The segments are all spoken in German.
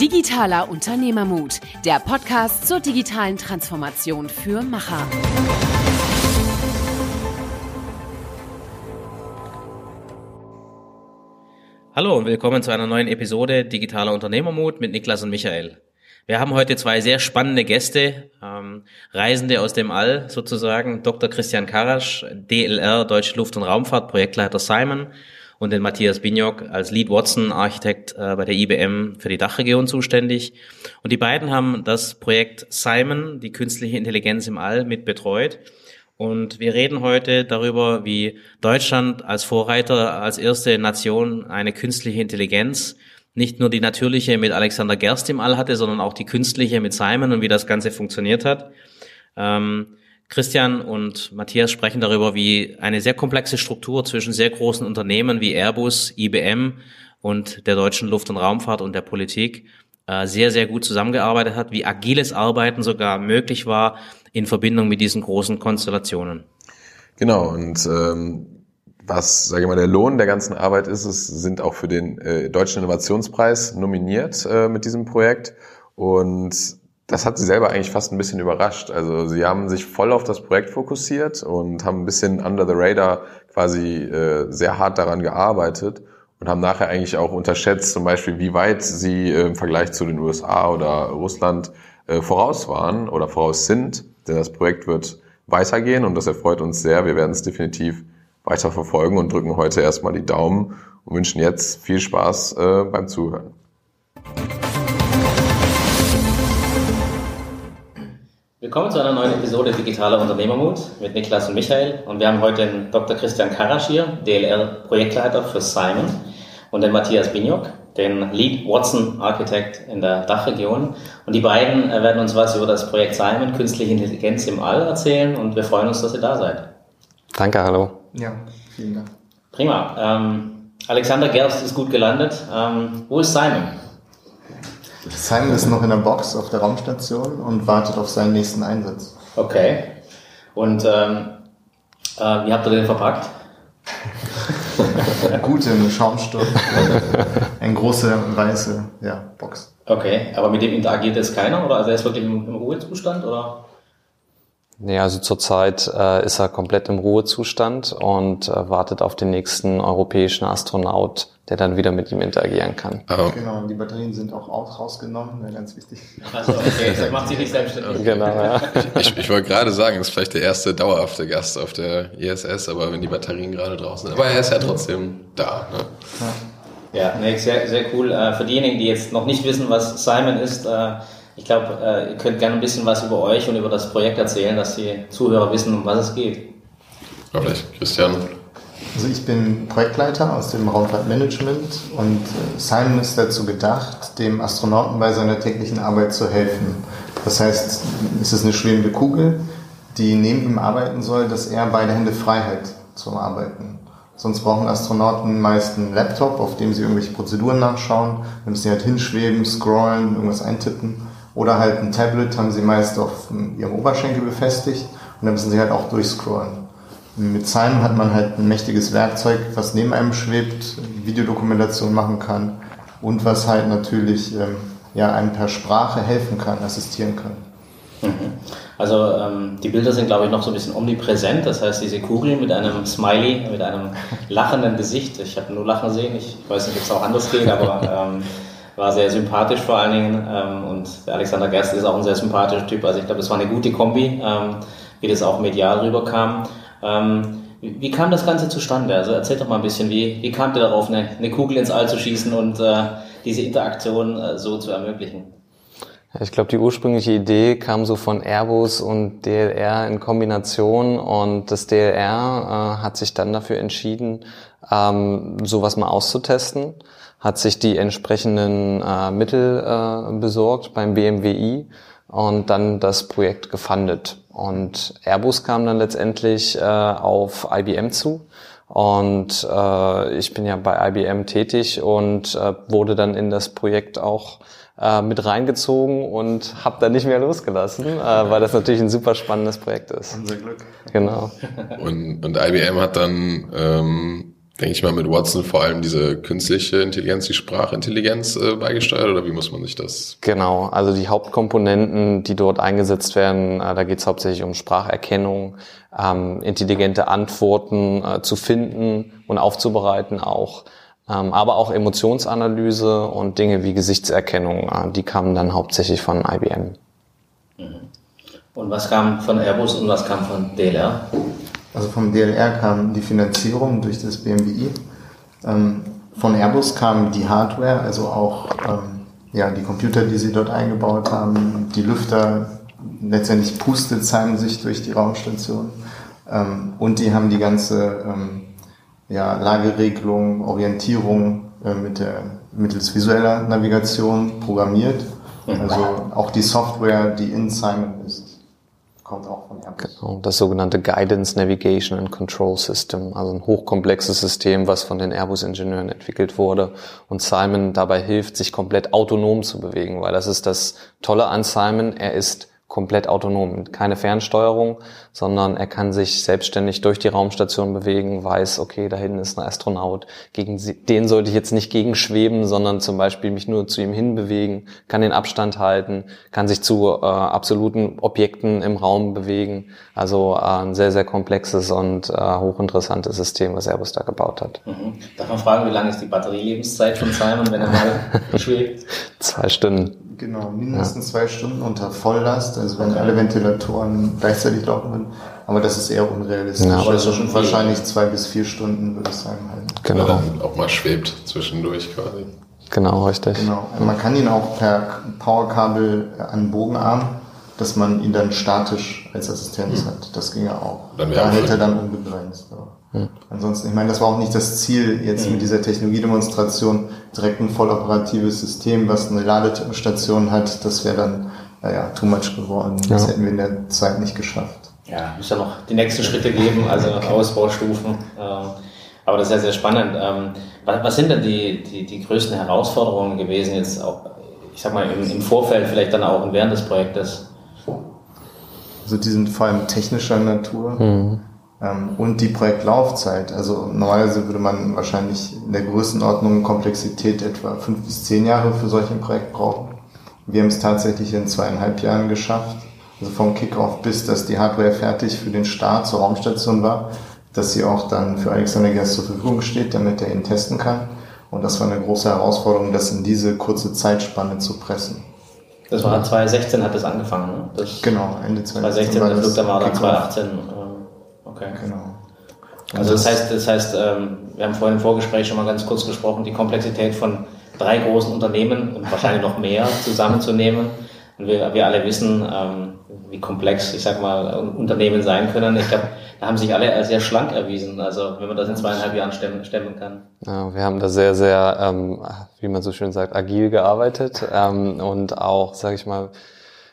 Digitaler Unternehmermut, der Podcast zur digitalen Transformation für Macher. Hallo und willkommen zu einer neuen Episode Digitaler Unternehmermut mit Niklas und Michael. Wir haben heute zwei sehr spannende Gäste, ähm, Reisende aus dem All sozusagen, Dr. Christian Karasch, DLR Deutsche Luft- und Raumfahrt, Projektleiter Simon und den Matthias Binyok als Lead Watson Architekt äh, bei der IBM für die Dachregion zuständig. Und die beiden haben das Projekt Simon, die künstliche Intelligenz im All, mit betreut. Und wir reden heute darüber, wie Deutschland als Vorreiter, als erste Nation eine künstliche Intelligenz, nicht nur die natürliche mit Alexander Gerst im All hatte, sondern auch die künstliche mit Simon und wie das Ganze funktioniert hat. Ähm, Christian und Matthias sprechen darüber, wie eine sehr komplexe Struktur zwischen sehr großen Unternehmen wie Airbus, IBM und der deutschen Luft- und Raumfahrt und der Politik äh, sehr, sehr gut zusammengearbeitet hat, wie agiles Arbeiten sogar möglich war in Verbindung mit diesen großen Konstellationen. Genau, und ähm, was, sage ich mal, der Lohn der ganzen Arbeit ist, es sind auch für den äh, Deutschen Innovationspreis nominiert äh, mit diesem Projekt. Und das hat sie selber eigentlich fast ein bisschen überrascht. Also sie haben sich voll auf das Projekt fokussiert und haben ein bisschen under the radar quasi äh, sehr hart daran gearbeitet und haben nachher eigentlich auch unterschätzt, zum Beispiel, wie weit sie äh, im Vergleich zu den USA oder Russland äh, voraus waren oder voraus sind. Denn das Projekt wird weitergehen und das erfreut uns sehr. Wir werden es definitiv weiter verfolgen und drücken heute erstmal die Daumen und wünschen jetzt viel Spaß äh, beim Zuhören. Willkommen zu einer neuen Episode Digitaler Unternehmermut mit Niklas und Michael. Und wir haben heute den Dr. Christian Karasch hier, DLR-Projektleiter für Simon, und den Matthias Binyok, den Lead Watson Architect in der Dachregion. Und die beiden äh, werden uns was über das Projekt Simon, künstliche Intelligenz im All erzählen. Und wir freuen uns, dass ihr da seid. Danke, hallo. Ja, vielen Dank. Prima. Ähm, Alexander Gerst ist gut gelandet. Ähm, wo ist Simon? Simon ist noch in der Box auf der Raumstation und wartet auf seinen nächsten Einsatz. Okay. Und ähm, äh, wie habt ihr den verpackt? Gut im Schaumstoff. Eine große weiße ja, Box. Okay, aber mit dem interagiert jetzt keiner? Oder also er ist wirklich im, im Ruhezustand? Oder? Nee, also zurzeit äh, ist er komplett im Ruhezustand und äh, wartet auf den nächsten europäischen Astronaut, der dann wieder mit ihm interagieren kann. Oh. Genau, und die Batterien sind auch rausgenommen, ja, ganz wichtig. Also okay, das macht sich nicht selbstständig. Genau, ja. Ich, ich wollte gerade sagen, das ist vielleicht der erste dauerhafte Gast auf der ISS, aber wenn die Batterien gerade draußen sind. Aber er ist ja trotzdem da. Ne? Ja, ja nee, sehr, sehr cool. Äh, für diejenigen, die jetzt noch nicht wissen, was Simon ist, äh, ich glaube, äh, ihr könnt gerne ein bisschen was über euch und über das Projekt erzählen, dass die Zuhörer wissen, um was es geht. Ja, vielleicht Christian. Also ich bin Projektleiter aus dem Raumfahrtmanagement und äh, Simon ist dazu gedacht, dem Astronauten bei seiner täglichen Arbeit zu helfen. Das heißt, es ist eine schwebende Kugel, die neben ihm arbeiten soll, dass er beide Hände frei hat zum Arbeiten. Sonst brauchen Astronauten meist einen Laptop, auf dem sie irgendwelche Prozeduren nachschauen. Dann müssen sie halt hinschweben, scrollen, irgendwas eintippen. Oder halt ein Tablet haben sie meist auf ihrem Oberschenkel befestigt und dann müssen sie halt auch durchscrollen. Mit Simon hat man halt ein mächtiges Werkzeug, was neben einem schwebt, Videodokumentation machen kann und was halt natürlich ähm, ja, einem per Sprache helfen kann, assistieren kann. Mhm. Also ähm, die Bilder sind, glaube ich, noch so ein bisschen omnipräsent. Das heißt, diese Kugel mit einem Smiley, mit einem lachenden Gesicht. Ich habe nur Lachen sehen. Ich weiß nicht, ob es auch anders geht, aber ähm, war sehr sympathisch vor allen Dingen. Ähm, und der Alexander Gerst ist auch ein sehr sympathischer Typ. Also ich glaube, das war eine gute Kombi, ähm, wie das auch medial rüberkam. Ähm, wie, kam das Ganze zustande? Also erzähl doch mal ein bisschen, wie, wie kamt ihr darauf, eine, eine Kugel ins All zu schießen und äh, diese Interaktion äh, so zu ermöglichen? Ich glaube, die ursprüngliche Idee kam so von Airbus und DLR in Kombination und das DLR äh, hat sich dann dafür entschieden, ähm, sowas mal auszutesten, hat sich die entsprechenden äh, Mittel äh, besorgt beim BMWI und dann das Projekt gefundet. Und Airbus kam dann letztendlich äh, auf IBM zu. Und äh, ich bin ja bei IBM tätig und äh, wurde dann in das Projekt auch äh, mit reingezogen und habe da nicht mehr losgelassen, äh, weil das natürlich ein super spannendes Projekt ist. Unser Glück. Genau. Und, und IBM hat dann ähm, denke ich mal, mit Watson vor allem diese künstliche Intelligenz, die Sprachintelligenz äh, beigesteuert oder wie muss man sich das? Genau, also die Hauptkomponenten, die dort eingesetzt werden, äh, da geht es hauptsächlich um Spracherkennung, ähm, intelligente Antworten äh, zu finden und aufzubereiten auch, ähm, aber auch Emotionsanalyse und Dinge wie Gesichtserkennung, äh, die kamen dann hauptsächlich von IBM. Mhm. Und was kam von Airbus und was kam von DLR? Also vom DLR kam die Finanzierung durch das BMWI. Ähm, von Airbus kam die Hardware, also auch ähm, ja, die Computer, die sie dort eingebaut haben, die Lüfter, letztendlich pustet Simon sich durch die Raumstation. Ähm, und die haben die ganze ähm, ja, Lageregelung, Orientierung äh, mit der, mittels visueller Navigation programmiert. Mhm. Also auch die Software, die in Simon ist kommt auch von Airbus. Genau, das sogenannte Guidance Navigation and Control System, also ein hochkomplexes System, was von den Airbus-Ingenieuren entwickelt wurde und Simon dabei hilft, sich komplett autonom zu bewegen, weil das ist das Tolle an Simon, er ist komplett autonom, keine Fernsteuerung, sondern er kann sich selbstständig durch die Raumstation bewegen, weiß, okay, da hinten ist ein Astronaut, gegen den sollte ich jetzt nicht gegenschweben, sondern zum Beispiel mich nur zu ihm hinbewegen, kann den Abstand halten, kann sich zu äh, absoluten Objekten im Raum bewegen. Also äh, ein sehr, sehr komplexes und äh, hochinteressantes System, was Airbus da gebaut hat. Mhm. Darf man fragen, wie lange ist die Batterielebenszeit von Simon, wenn er mal schwebt? Zwei Stunden. Genau, mindestens ja. zwei Stunden unter Volllast, also wenn okay. alle Ventilatoren gleichzeitig laufen würden. Aber das ist eher unrealistisch. Ja. Aber also schon wahrscheinlich zwei bis vier Stunden, würde ich sagen. Halt. Genau. Dann auch mal schwebt zwischendurch quasi. Genau, richtig. Genau. Man kann ihn auch per Powerkabel an Bogenarm, dass man ihn dann statisch als Assistenz hm. hat. Das ging ja auch. Dann da hält er dann unbegrenzt. Ja. Hm. Ansonsten, ich meine, das war auch nicht das Ziel jetzt hm. mit dieser Technologiedemonstration, direkt ein voll operatives System, was eine Ladestation hat, das wäre dann, naja, too much geworden. Ja. Das hätten wir in der Zeit nicht geschafft. Ja, muss ja noch die nächsten Schritte geben, also Ausbaustufen. Ähm, aber das ist ja sehr spannend. Ähm, was sind denn die, die, die größten Herausforderungen gewesen jetzt auch, ich sag mal, im, im Vorfeld, vielleicht dann auch während des Projektes? Also die sind vor allem technischer Natur. Mhm. Ähm, und die Projektlaufzeit. Also normalerweise würde man wahrscheinlich in der Größenordnung Komplexität etwa fünf bis zehn Jahre für solch ein Projekt brauchen. Wir haben es tatsächlich in zweieinhalb Jahren geschafft. Also vom Kickoff bis, dass die Hardware fertig für den Start zur Raumstation war, dass sie auch dann für Alexander Gerst zur Verfügung steht, damit er ihn testen kann. Und das war eine große Herausforderung, das in diese kurze Zeitspanne zu pressen. Das war 2016 hat das angefangen, ne? Das genau, Ende 2016. 2016 der Flug, da war dann 2018 Okay. Genau. Also das heißt, das heißt, ähm, wir haben vorhin im Vorgespräch schon mal ganz kurz gesprochen, die Komplexität von drei großen Unternehmen und wahrscheinlich noch mehr zusammenzunehmen. Und wir, wir alle wissen, ähm, wie komplex, ich sag mal, Unternehmen sein können. Ich glaube, da haben sich alle sehr schlank erwiesen. Also wenn man das in zweieinhalb Jahren stemmen, stemmen kann. Ja, wir haben da sehr, sehr, ähm, wie man so schön sagt, agil gearbeitet ähm, und auch, sage ich mal,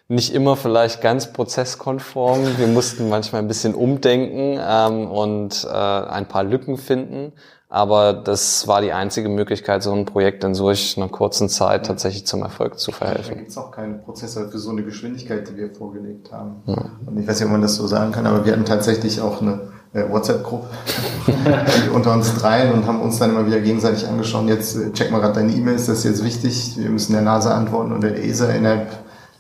nicht immer vielleicht ganz prozesskonform. Wir mussten manchmal ein bisschen umdenken ähm, und äh, ein paar Lücken finden. Aber das war die einzige Möglichkeit, so ein Projekt in solch einer kurzen Zeit tatsächlich zum Erfolg zu verhelfen. Da gibt es auch keinen Prozessor für so eine Geschwindigkeit, die wir vorgelegt haben. Ja. Und ich weiß nicht, ob man das so sagen kann, aber wir hatten tatsächlich auch eine äh, WhatsApp-Gruppe unter uns dreien und haben uns dann immer wieder gegenseitig angeschaut. Jetzt äh, check mal gerade deine E-Mails, das ist jetzt wichtig. Wir müssen der NASA antworten oder der ESA innerhalb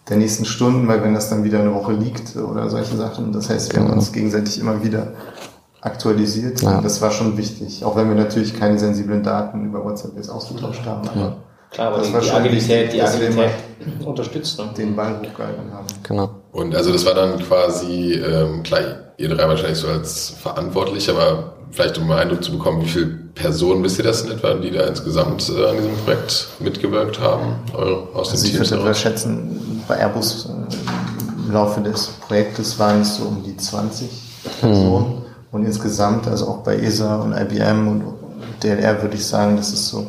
der nächsten Stunden, weil wenn das dann wieder eine Woche liegt oder solche Sachen, das heißt, wir haben uns gegenseitig immer wieder aktualisiert. Ja. das war schon wichtig, auch wenn wir natürlich keine sensiblen Daten über WhatsApp jetzt ausgetauscht haben. Aber ja. Klar, aber das die, war die Agilität, die Agilität unterstützt, ne? den Ball hochgehalten haben. Genau. Und also das war dann quasi, ähm, klar, ihr drei wahrscheinlich so als verantwortlich, aber vielleicht um einen Eindruck zu bekommen, wie viele Personen wisst ihr das in etwa, die da insgesamt äh, an diesem Projekt mitgewirkt haben? Eure, aus also ich würde schätzen, bei Airbus äh, im Laufe des Projektes waren es so um die 20 Personen. Und insgesamt, also auch bei ESA und IBM und DLR würde ich sagen, dass es so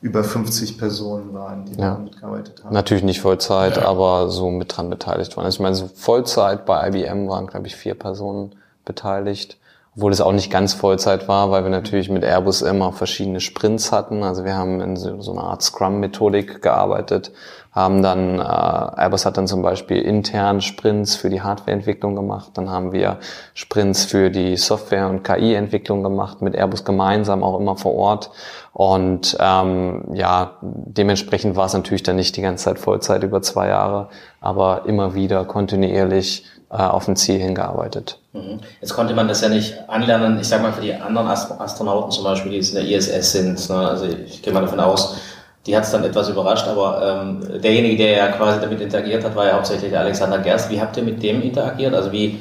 über 50 Personen waren, die ja. da mitgearbeitet haben. Natürlich nicht Vollzeit, ja. aber so mit dran beteiligt waren. Also ich meine, so Vollzeit bei IBM waren, glaube ich, vier Personen beteiligt obwohl es auch nicht ganz Vollzeit war, weil wir natürlich mit Airbus immer verschiedene Sprints hatten. Also wir haben in so einer Art Scrum-Methodik gearbeitet, haben dann, äh, Airbus hat dann zum Beispiel intern Sprints für die Hardwareentwicklung gemacht, dann haben wir Sprints für die Software- und KI-Entwicklung gemacht, mit Airbus gemeinsam auch immer vor Ort. Und ähm, ja, dementsprechend war es natürlich dann nicht die ganze Zeit Vollzeit über zwei Jahre, aber immer wieder kontinuierlich auf ein Ziel hingearbeitet. Mhm. Jetzt konnte man das ja nicht anlernen, ich sag mal für die anderen Astronauten zum Beispiel, die jetzt in der ISS sind. Ne? Also ich gehe mal davon aus, die hat es dann etwas überrascht, aber ähm, derjenige, der ja quasi damit interagiert hat, war ja hauptsächlich der Alexander Gerst. Wie habt ihr mit dem interagiert? Also wie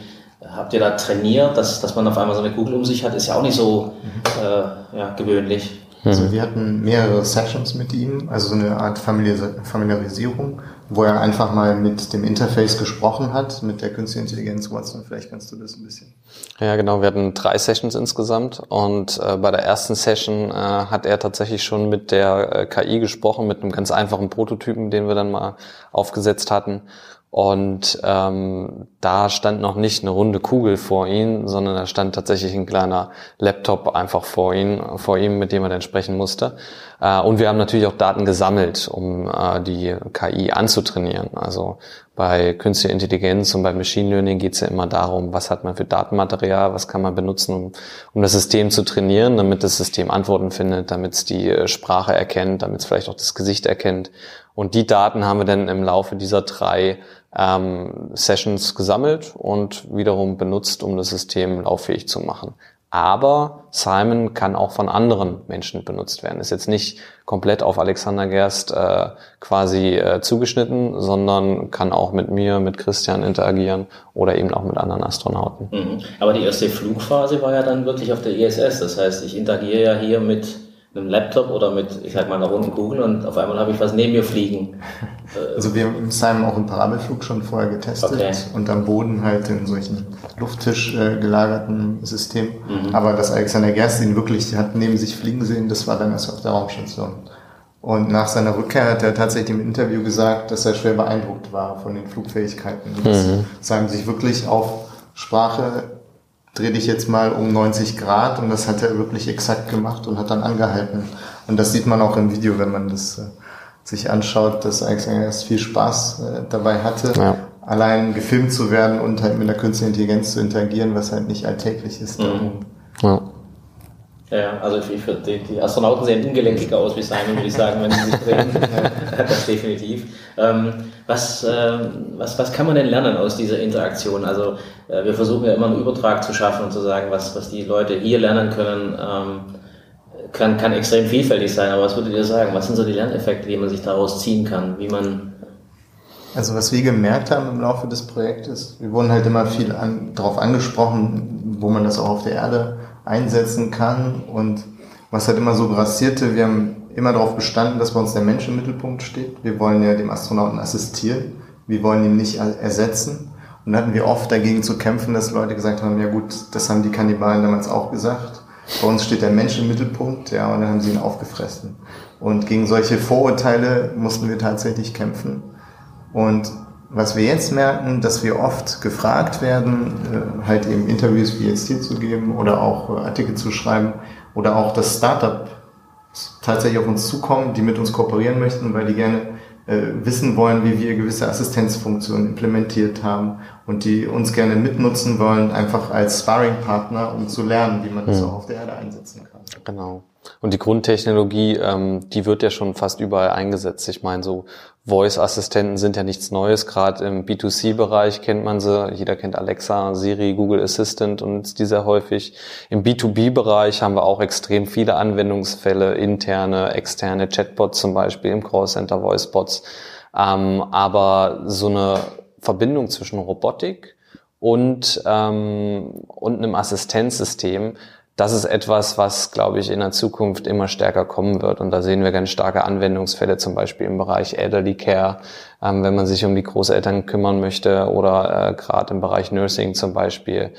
habt ihr da trainiert, dass, dass man auf einmal so eine Kugel um sich hat? Ist ja auch nicht so äh, ja, gewöhnlich. Also wir hatten mehrere Sessions mit ihm, also so eine Art Familiarisierung, wo er einfach mal mit dem Interface gesprochen hat, mit der künstlichen Intelligenz Watson. Vielleicht kannst du das ein bisschen. Ja, genau. Wir hatten drei Sessions insgesamt und äh, bei der ersten Session äh, hat er tatsächlich schon mit der äh, KI gesprochen, mit einem ganz einfachen Prototypen, den wir dann mal aufgesetzt hatten. Und ähm, da stand noch nicht eine runde Kugel vor ihm, sondern da stand tatsächlich ein kleiner Laptop einfach vor ihm, vor ihm, mit dem er dann sprechen musste. Äh, und wir haben natürlich auch Daten gesammelt, um äh, die KI anzutrainieren. Also bei künstlicher Intelligenz und bei Machine Learning geht es ja immer darum, was hat man für Datenmaterial, was kann man benutzen, um, um das System zu trainieren, damit das System Antworten findet, damit es die äh, Sprache erkennt, damit es vielleicht auch das Gesicht erkennt. Und die Daten haben wir dann im Laufe dieser drei ähm, Sessions gesammelt und wiederum benutzt, um das System lauffähig zu machen. Aber Simon kann auch von anderen Menschen benutzt werden. Ist jetzt nicht komplett auf Alexander Gerst äh, quasi äh, zugeschnitten, sondern kann auch mit mir, mit Christian interagieren oder eben auch mit anderen Astronauten. Mhm. Aber die erste Flugphase war ja dann wirklich auf der ISS. Das heißt, ich interagiere ja hier mit einem Laptop oder mit, ich sag mal, einer runden Kugel und auf einmal habe ich was neben mir fliegen. Also wir haben Simon auch im Parabelflug schon vorher getestet okay. und am Boden halt in solchen Lufttisch äh, gelagerten System. Mhm. Aber dass Alexander Gerst ihn wirklich hat neben sich fliegen sehen, das war dann erst auf der Raumstation. Und nach seiner Rückkehr hat er tatsächlich im Interview gesagt, dass er schwer beeindruckt war von den Flugfähigkeiten. Mhm. Dass Simon sich wirklich auf Sprache dreh dich jetzt mal um 90 Grad und das hat er wirklich exakt gemacht und hat dann angehalten. Und das sieht man auch im Video, wenn man das äh, sich anschaut, dass Alexander erst viel Spaß äh, dabei hatte, ja. allein gefilmt zu werden und halt mit der künstlichen Intelligenz zu interagieren, was halt nicht alltäglich ist. Mhm. Ja. Ja, also ich, die, die Astronauten sehen ungelenkiger aus wie Simon, würde ich sagen, wenn sie sich drehen. das definitiv. Ähm, was, äh, was, was kann man denn lernen aus dieser Interaktion? Also äh, wir versuchen ja immer einen Übertrag zu schaffen und zu sagen, was, was die Leute hier lernen können, ähm, kann, kann extrem vielfältig sein. Aber was würdet ihr sagen? Was sind so die Lerneffekte, die man sich daraus ziehen kann? Wie man also was wir gemerkt haben im Laufe des Projektes, wir wurden halt immer viel an, darauf angesprochen, wo man das auch auf der Erde einsetzen kann. Und was halt immer so grassierte, wir haben immer darauf bestanden, dass bei uns der Mensch im Mittelpunkt steht. Wir wollen ja dem Astronauten assistieren. Wir wollen ihn nicht ersetzen. Und da hatten wir oft dagegen zu kämpfen, dass Leute gesagt haben, ja gut, das haben die Kannibalen damals auch gesagt. Bei uns steht der Mensch im Mittelpunkt, ja, und dann haben sie ihn aufgefressen. Und gegen solche Vorurteile mussten wir tatsächlich kämpfen. Und was wir jetzt merken, dass wir oft gefragt werden, äh, halt eben Interviews wie jetzt hier zu geben oder auch äh, Artikel zu schreiben oder auch das Startup tatsächlich auf uns zukommen, die mit uns kooperieren möchten, weil die gerne äh, wissen wollen, wie wir gewisse Assistenzfunktionen implementiert haben und die uns gerne mitnutzen wollen, einfach als Sparring-Partner, um zu lernen, wie man das auch auf der Erde einsetzen kann. Genau. Und die Grundtechnologie, ähm, die wird ja schon fast überall eingesetzt. Ich meine, so Voice-Assistenten sind ja nichts Neues. Gerade im B2C-Bereich kennt man sie. Jeder kennt Alexa, Siri, Google Assistant und die sehr häufig. Im B2B-Bereich haben wir auch extrem viele Anwendungsfälle, interne, externe Chatbots zum Beispiel, im Callcenter Voicebots. Ähm, aber so eine Verbindung zwischen Robotik und, ähm, und einem Assistenzsystem, das ist etwas, was, glaube ich, in der Zukunft immer stärker kommen wird. Und da sehen wir ganz starke Anwendungsfälle, zum Beispiel im Bereich Elderly Care, ähm, wenn man sich um die Großeltern kümmern möchte oder äh, gerade im Bereich Nursing zum Beispiel,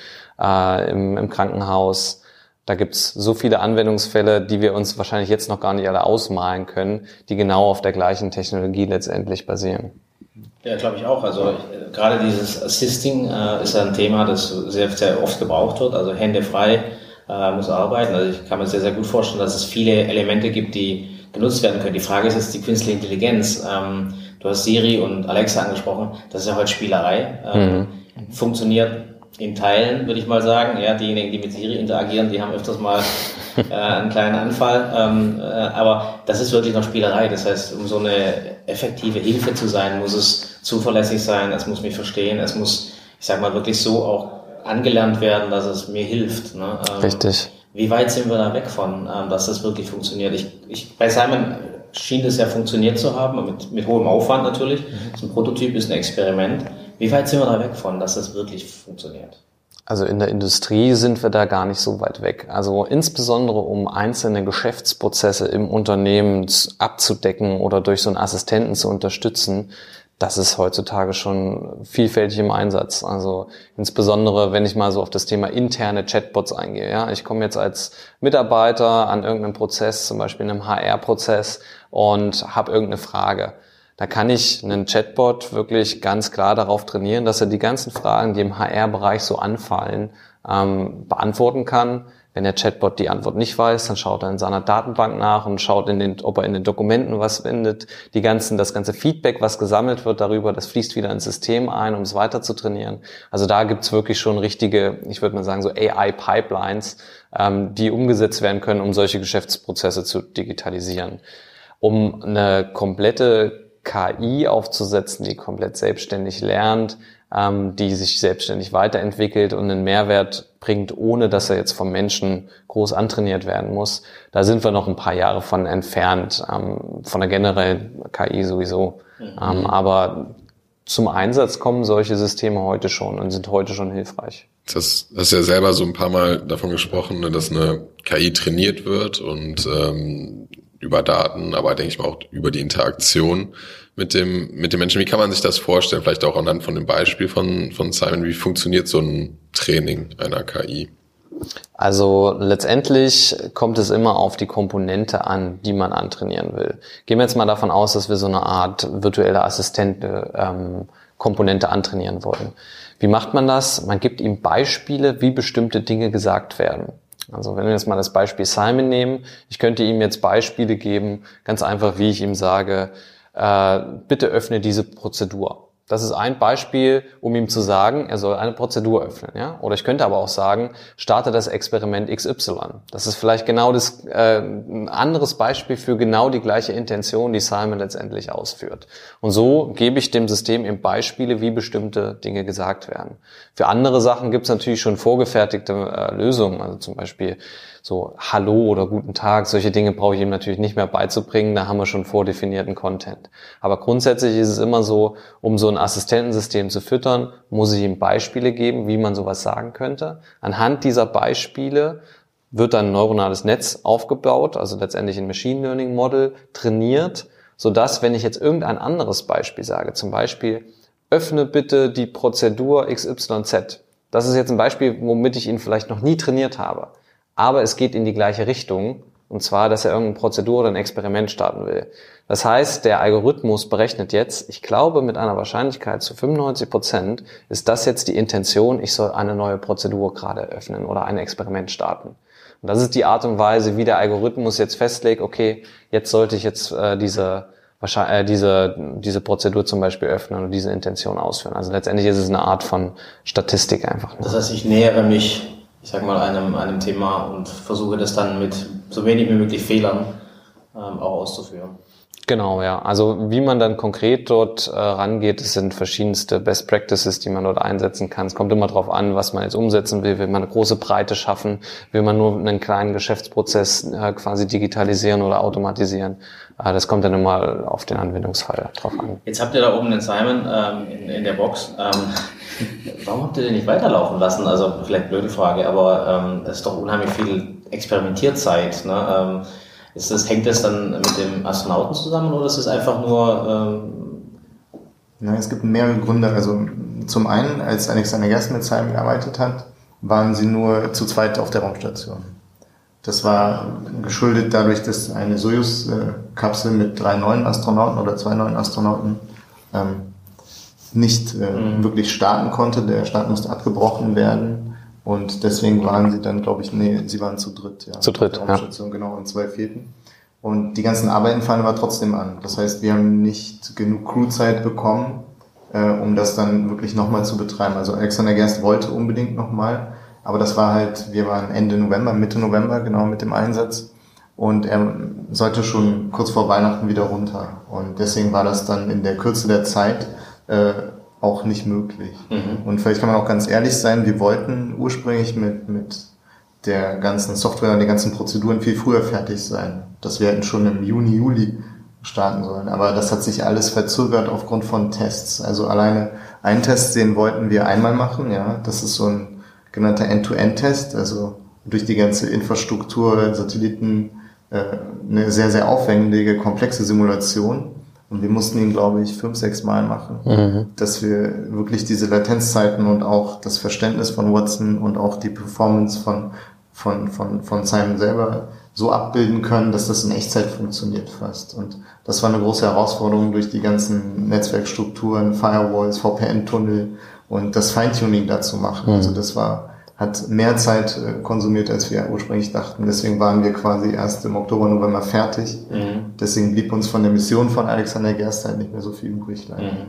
äh, im, im Krankenhaus. Da gibt's so viele Anwendungsfälle, die wir uns wahrscheinlich jetzt noch gar nicht alle ausmalen können, die genau auf der gleichen Technologie letztendlich basieren. Ja, glaube ich auch. Also gerade dieses Assisting äh, ist ein Thema, das sehr, sehr oft gebraucht wird. Also Hände frei äh, muss arbeiten. Also ich kann mir sehr, sehr gut vorstellen, dass es viele Elemente gibt, die genutzt werden können. Die Frage ist jetzt die künstliche Intelligenz. Ähm, du hast Siri und Alexa angesprochen, das ist ja heute Spielerei. Ähm, mhm. Funktioniert in Teilen, würde ich mal sagen. Ja, diejenigen, die mit Siri interagieren, die haben öfters mal äh, einen kleinen Anfall. Ähm, äh, aber das ist wirklich noch Spielerei. Das heißt, um so eine effektive Hilfe zu sein, muss es zuverlässig sein, es muss mich verstehen, es muss, ich sag mal, wirklich so auch angelernt werden, dass es mir hilft. Ne? Ähm, Richtig. Wie weit sind wir da weg von, ähm, dass das wirklich funktioniert? Ich, ich, bei Simon schien das ja funktioniert zu haben, mit, mit hohem Aufwand natürlich. Mhm. So ein Prototyp ist ein Experiment. Wie weit sind wir da weg von, dass das wirklich funktioniert? Also in der Industrie sind wir da gar nicht so weit weg. Also insbesondere um einzelne Geschäftsprozesse im Unternehmen abzudecken oder durch so einen Assistenten zu unterstützen, das ist heutzutage schon vielfältig im Einsatz. Also insbesondere, wenn ich mal so auf das Thema interne Chatbots eingehe. Ja, ich komme jetzt als Mitarbeiter an irgendeinem Prozess, zum Beispiel in einem HR-Prozess und habe irgendeine Frage. Da kann ich einen Chatbot wirklich ganz klar darauf trainieren, dass er die ganzen Fragen, die im HR-Bereich so anfallen, ähm, beantworten kann. Wenn der Chatbot die Antwort nicht weiß, dann schaut er in seiner Datenbank nach und schaut, in den, ob er in den Dokumenten was findet. Die ganzen, das ganze Feedback, was gesammelt wird darüber, das fließt wieder ins System ein, um es weiter zu trainieren. Also da gibt's wirklich schon richtige, ich würde mal sagen, so AI-Pipelines, ähm, die umgesetzt werden können, um solche Geschäftsprozesse zu digitalisieren. Um eine komplette KI aufzusetzen, die komplett selbstständig lernt, ähm, die sich selbstständig weiterentwickelt und einen Mehrwert bringt, ohne dass er jetzt vom Menschen groß antrainiert werden muss. Da sind wir noch ein paar Jahre von entfernt, ähm, von der generellen KI sowieso. Mhm. Ähm, aber zum Einsatz kommen solche Systeme heute schon und sind heute schon hilfreich. Das hast ja selber so ein paar Mal davon gesprochen, ne, dass eine KI trainiert wird und ähm, über Daten, aber denke ich mal auch über die Interaktion mit dem, mit dem Menschen. Wie kann man sich das vorstellen? Vielleicht auch anhand von dem Beispiel von, von Simon. Wie funktioniert so ein Training einer KI? Also letztendlich kommt es immer auf die Komponente an, die man antrainieren will. Gehen wir jetzt mal davon aus, dass wir so eine Art virtuelle Assistente ähm, Komponente antrainieren wollen. Wie macht man das? Man gibt ihm Beispiele, wie bestimmte Dinge gesagt werden. Also wenn wir jetzt mal das Beispiel Simon nehmen, ich könnte ihm jetzt Beispiele geben, ganz einfach, wie ich ihm sage, äh, bitte öffne diese Prozedur. Das ist ein Beispiel, um ihm zu sagen, er soll eine Prozedur öffnen. Ja? Oder ich könnte aber auch sagen, starte das Experiment XY. Das ist vielleicht genau das äh, ein anderes Beispiel für genau die gleiche Intention, die Simon letztendlich ausführt. Und so gebe ich dem System eben Beispiele, wie bestimmte Dinge gesagt werden. Für andere Sachen gibt es natürlich schon vorgefertigte äh, Lösungen. Also zum Beispiel so Hallo oder Guten Tag, solche Dinge brauche ich ihm natürlich nicht mehr beizubringen, da haben wir schon vordefinierten Content. Aber grundsätzlich ist es immer so, um so ein Assistentensystem zu füttern, muss ich ihm Beispiele geben, wie man sowas sagen könnte. Anhand dieser Beispiele wird dann ein neuronales Netz aufgebaut, also letztendlich ein Machine Learning Model trainiert, sodass, wenn ich jetzt irgendein anderes Beispiel sage, zum Beispiel, öffne bitte die Prozedur XYZ. Das ist jetzt ein Beispiel, womit ich ihn vielleicht noch nie trainiert habe aber es geht in die gleiche Richtung. Und zwar, dass er irgendeine Prozedur oder ein Experiment starten will. Das heißt, der Algorithmus berechnet jetzt, ich glaube, mit einer Wahrscheinlichkeit zu 95 Prozent ist das jetzt die Intention, ich soll eine neue Prozedur gerade öffnen oder ein Experiment starten. Und das ist die Art und Weise, wie der Algorithmus jetzt festlegt, okay, jetzt sollte ich jetzt äh, diese, äh, diese, diese Prozedur zum Beispiel öffnen und diese Intention ausführen. Also letztendlich ist es eine Art von Statistik einfach. Das heißt, ich nähere mich ich sag mal, einem, einem Thema und versuche das dann mit so wenig wie möglich Fehlern ähm, auch auszuführen. Genau, ja. Also wie man dann konkret dort äh, rangeht, es sind verschiedenste Best Practices, die man dort einsetzen kann. Es kommt immer darauf an, was man jetzt umsetzen will. Will man eine große Breite schaffen? Will man nur einen kleinen Geschäftsprozess äh, quasi digitalisieren oder automatisieren? Äh, das kommt dann immer auf den Anwendungsfall drauf an. Jetzt habt ihr da oben den Simon ähm, in, in der Box. Ähm, warum habt ihr den nicht weiterlaufen lassen? Also vielleicht blöde Frage, aber ähm, es ist doch unheimlich viel Experimentierzeit. Ne? Ist das, hängt das dann mit dem Astronauten zusammen oder ist es einfach nur... Ähm Nein, es gibt mehrere Gründe. Also zum einen, als Alexander Gerst mit Simon gearbeitet hat, waren sie nur zu zweit auf der Raumstation. Das war geschuldet dadurch, dass eine Soyuz-Kapsel mit drei neuen Astronauten oder zwei neuen Astronauten ähm, nicht äh, mhm. wirklich starten konnte. Der Start musste abgebrochen werden. Und deswegen waren sie dann, glaube ich, nee, sie waren zu dritt. Ja, zu dritt, ja. Genau, und zwei fehlten. Und die ganzen Arbeiten fallen aber trotzdem an. Das heißt, wir haben nicht genug Crewzeit bekommen, äh, um das dann wirklich nochmal zu betreiben. Also Alexander Gerst wollte unbedingt nochmal, aber das war halt, wir waren Ende November, Mitte November genau mit dem Einsatz und er sollte schon kurz vor Weihnachten wieder runter. Und deswegen war das dann in der Kürze der Zeit äh, auch nicht möglich. Mhm. Und vielleicht kann man auch ganz ehrlich sein, wir wollten ursprünglich mit, mit der ganzen Software und den ganzen Prozeduren viel früher fertig sein. Das wir hätten schon im Juni, Juli starten sollen. Aber das hat sich alles verzögert aufgrund von Tests. Also alleine einen Test, den wollten wir einmal machen, ja. Das ist so ein genannter End-to-End-Test, also durch die ganze Infrastruktur, Satelliten, äh, eine sehr, sehr aufwendige, komplexe Simulation. Und wir mussten ihn, glaube ich, fünf, sechs Mal machen, mhm. dass wir wirklich diese Latenzzeiten und auch das Verständnis von Watson und auch die Performance von, von, von, von Simon selber so abbilden können, dass das in Echtzeit funktioniert fast. Und das war eine große Herausforderung durch die ganzen Netzwerkstrukturen, Firewalls, VPN-Tunnel und das Feintuning dazu machen. Mhm. Also das war hat mehr Zeit äh, konsumiert, als wir ursprünglich dachten. Deswegen waren wir quasi erst im Oktober, November fertig. Mhm. Deswegen blieb uns von der Mission von Alexander Gerst halt nicht mehr so viel übrig. Leider. Mhm.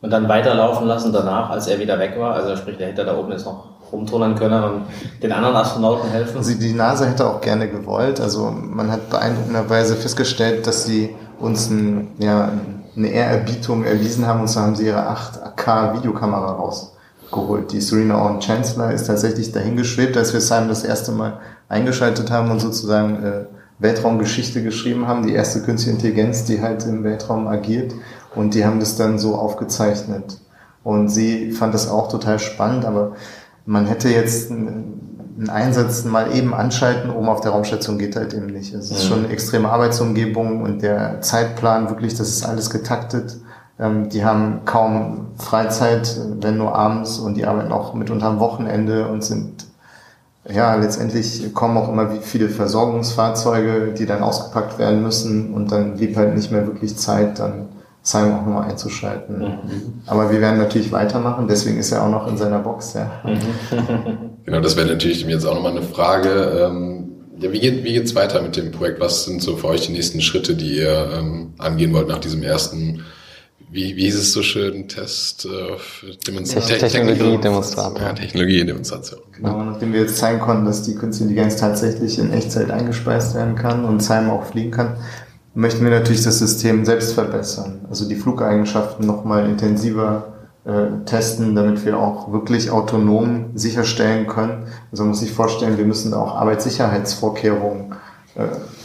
Und dann weiterlaufen lassen danach, als er wieder weg war. Also sprich, der hätte da oben jetzt noch rumturnern können und den anderen Astronauten helfen. Also die NASA hätte auch gerne gewollt. Also man hat beeindruckenderweise festgestellt, dass sie uns ein, ja, eine Ehrerbietung erwiesen haben und so haben sie ihre 8K Videokamera raus geholt. Die Serena Owen Chancellor ist tatsächlich dahin geschwebt, als wir Simon das erste Mal eingeschaltet haben und sozusagen äh, Weltraumgeschichte geschrieben haben, die erste künstliche Intelligenz, die halt im Weltraum agiert. Und die haben das dann so aufgezeichnet. Und sie fand das auch total spannend, aber man hätte jetzt einen Einsatz mal eben anschalten, oben auf der Raumstation geht halt eben nicht. Es ist mhm. schon eine extreme Arbeitsumgebung und der Zeitplan wirklich, das ist alles getaktet. Ähm, die haben kaum Freizeit, wenn nur abends und die arbeiten auch mitunter am Wochenende und sind, ja, letztendlich kommen auch immer viele Versorgungsfahrzeuge, die dann ausgepackt werden müssen und dann blieb halt nicht mehr wirklich Zeit, dann Simon auch nochmal einzuschalten. Mhm. Aber wir werden natürlich weitermachen, deswegen ist er auch noch in seiner Box, ja. genau, das wäre natürlich jetzt auch nochmal eine Frage. Ähm, ja, wie geht wie geht's weiter mit dem Projekt? Was sind so für euch die nächsten Schritte, die ihr ähm, angehen wollt nach diesem ersten wie, wie ist es so schön, Test, äh, Demonstration. Technologie-Demonstration. Ja, Technologie-Demonstration. Genau, nachdem wir jetzt zeigen konnten, dass die Künstliche Intelligenz tatsächlich in Echtzeit eingespeist werden kann und Simon auch fliegen kann, möchten wir natürlich das System selbst verbessern. Also die Flugeigenschaften nochmal intensiver äh, testen, damit wir auch wirklich autonom sicherstellen können. Also man muss sich vorstellen, wir müssen auch Arbeitssicherheitsvorkehrungen äh,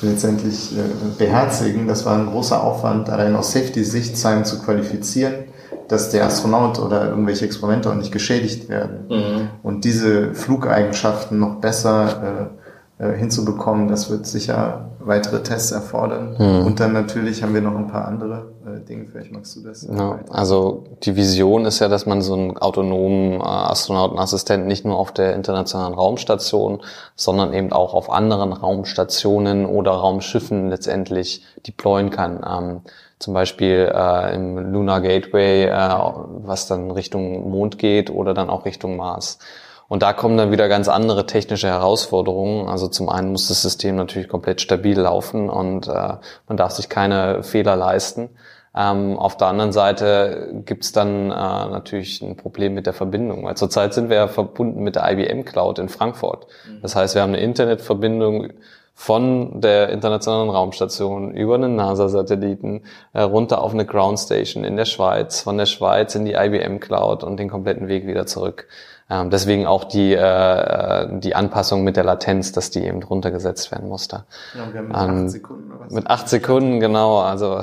letztendlich äh, beherzigen. Das war ein großer Aufwand, allein aus Safety-Sicht Simon zu qualifizieren, dass der Astronaut oder irgendwelche Experimente auch nicht geschädigt werden. Mhm. Und diese Flugeigenschaften noch besser äh, äh, hinzubekommen, das wird sicher weitere Tests erfordern. Mhm. Und dann natürlich haben wir noch ein paar andere äh, Dinge. Vielleicht magst du das. Ja, also die Vision ist ja, dass man so einen autonomen äh, Astronautenassistenten nicht nur auf der internationalen Raumstation, sondern eben auch auf anderen Raumstationen oder Raumschiffen letztendlich deployen kann. Ähm, zum Beispiel äh, im Lunar Gateway, äh, was dann Richtung Mond geht oder dann auch Richtung Mars. Und da kommen dann wieder ganz andere technische Herausforderungen. Also zum einen muss das System natürlich komplett stabil laufen und äh, man darf sich keine Fehler leisten. Ähm, auf der anderen Seite gibt's dann äh, natürlich ein Problem mit der Verbindung, weil zurzeit sind wir ja verbunden mit der IBM Cloud in Frankfurt. Mhm. Das heißt, wir haben eine Internetverbindung von der internationalen Raumstation über einen NASA-Satelliten äh, runter auf eine Ground Station in der Schweiz, von der Schweiz in die IBM Cloud und den kompletten Weg wieder zurück. Ähm, deswegen auch die, äh, die Anpassung mit der Latenz, dass die eben runtergesetzt werden musste. Ja, mit ähm, acht Sekunden. Oder was mit acht Sekunden, genau. Also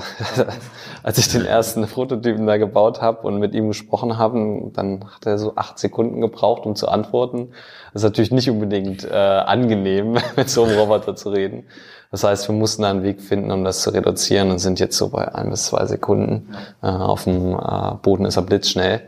als ich den ersten Prototypen da gebaut habe und mit ihm gesprochen habe, dann hat er so acht Sekunden gebraucht, um zu antworten. Das ist natürlich nicht unbedingt äh, angenehm, mit so einem Roboter zu reden. Das heißt, wir mussten da einen Weg finden, um das zu reduzieren und sind jetzt so bei ein bis zwei Sekunden. Äh, auf dem äh, Boden ist er blitzschnell.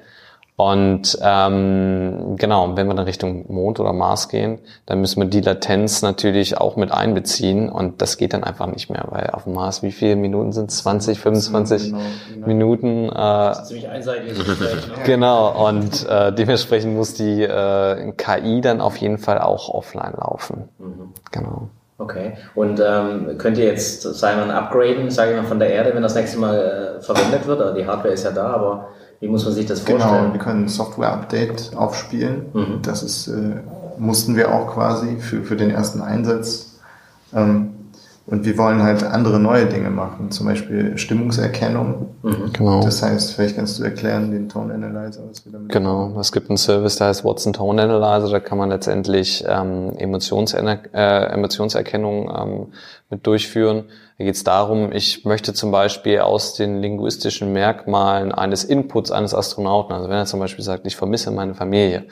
Und ähm, genau, wenn wir dann Richtung Mond oder Mars gehen, dann müssen wir die Latenz natürlich auch mit einbeziehen und das geht dann einfach nicht mehr, weil auf dem Mars, wie viele Minuten sind es? 20, 25 genau, genau. Minuten? Äh, das ist ziemlich einseitig. Genau, und äh, dementsprechend muss die äh, KI dann auf jeden Fall auch offline laufen. Mhm. Genau. Okay. Und ähm, könnt ihr jetzt Simon upgraden, sage ich mal, von der Erde, wenn das nächste Mal äh, verwendet wird? Also die Hardware ist ja da, aber wie muss man sich das Genau, vorstellen? wir können ein Software-Update aufspielen. Mhm. Das ist, äh, mussten wir auch quasi für, für den ersten Einsatz. Ähm, und wir wollen halt andere neue Dinge machen, zum Beispiel Stimmungserkennung. Genau. Das heißt, vielleicht kannst du erklären, den Tone Analyzer, was wir damit Genau, es gibt einen Service, der heißt Watson Tone Analyzer, da kann man letztendlich ähm, Emotionsener äh, Emotionserkennung ähm, mit durchführen. Da geht es darum, ich möchte zum Beispiel aus den linguistischen Merkmalen eines Inputs eines Astronauten, also wenn er zum Beispiel sagt, ich vermisse meine Familie,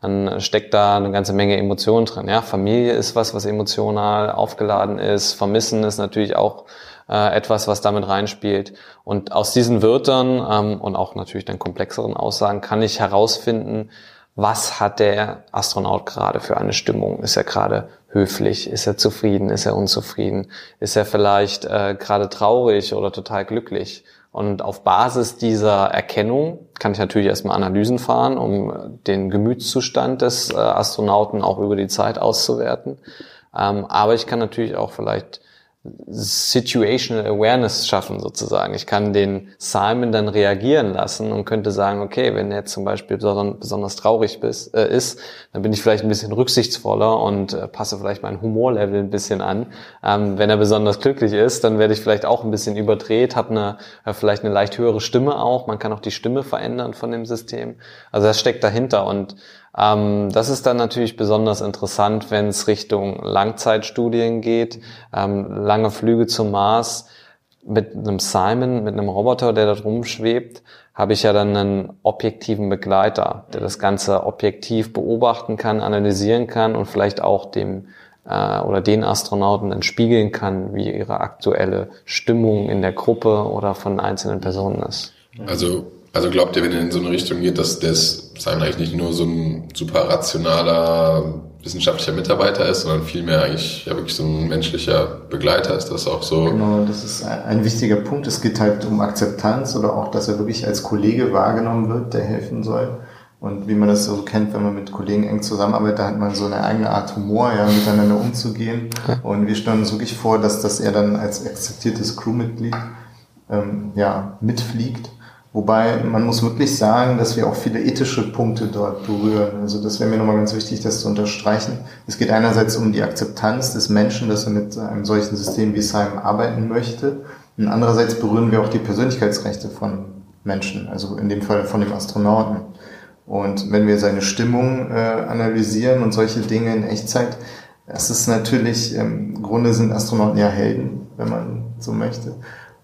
dann steckt da eine ganze Menge Emotionen drin. Ja, Familie ist was, was emotional aufgeladen ist. Vermissen ist natürlich auch äh, etwas, was damit reinspielt. Und aus diesen Wörtern ähm, und auch natürlich dann komplexeren Aussagen kann ich herausfinden, was hat der Astronaut gerade für eine Stimmung? Ist er gerade höflich? Ist er zufrieden? Ist er unzufrieden? Ist er vielleicht äh, gerade traurig oder total glücklich? Und auf Basis dieser Erkennung kann ich natürlich erstmal Analysen fahren, um den Gemütszustand des äh, Astronauten auch über die Zeit auszuwerten. Ähm, aber ich kann natürlich auch vielleicht Situational Awareness schaffen sozusagen. Ich kann den Simon dann reagieren lassen und könnte sagen, okay, wenn er jetzt zum Beispiel beson- besonders traurig äh, ist, dann bin ich vielleicht ein bisschen rücksichtsvoller und äh, passe vielleicht mein Humorlevel ein bisschen an. Ähm, wenn er besonders glücklich ist, dann werde ich vielleicht auch ein bisschen überdreht, habe eine, äh, vielleicht eine leicht höhere Stimme auch. Man kann auch die Stimme verändern von dem System. Also das steckt dahinter und das ist dann natürlich besonders interessant, wenn es Richtung Langzeitstudien geht, ähm, lange Flüge zum Mars. Mit einem Simon, mit einem Roboter, der da drum schwebt, habe ich ja dann einen objektiven Begleiter, der das Ganze objektiv beobachten kann, analysieren kann und vielleicht auch dem äh, oder den Astronauten dann spiegeln kann, wie ihre aktuelle Stimmung in der Gruppe oder von einzelnen Personen ist. Also, also glaubt ihr, wenn ihr in so eine Richtung geht, dass das Simon eigentlich nicht nur so ein super rationaler wissenschaftlicher Mitarbeiter ist, sondern vielmehr eigentlich ja wirklich so ein menschlicher Begleiter ist, das auch so. Genau, das ist ein ein wichtiger Punkt. Es geht halt um Akzeptanz oder auch, dass er wirklich als Kollege wahrgenommen wird, der helfen soll. Und wie man das so kennt, wenn man mit Kollegen eng zusammenarbeitet, da hat man so eine eigene Art Humor, ja, miteinander umzugehen. Und wir stellen uns wirklich vor, dass das er dann als akzeptiertes Crewmitglied ähm, ja, mitfliegt. Wobei man muss wirklich sagen, dass wir auch viele ethische Punkte dort berühren. Also das wäre mir nochmal ganz wichtig, das zu unterstreichen. Es geht einerseits um die Akzeptanz des Menschen, dass er mit einem solchen System wie SIME arbeiten möchte. Und andererseits berühren wir auch die Persönlichkeitsrechte von Menschen, also in dem Fall von dem Astronauten. Und wenn wir seine Stimmung äh, analysieren und solche Dinge in Echtzeit, das ist natürlich, ähm, im Grunde sind Astronauten ja Helden, wenn man so möchte.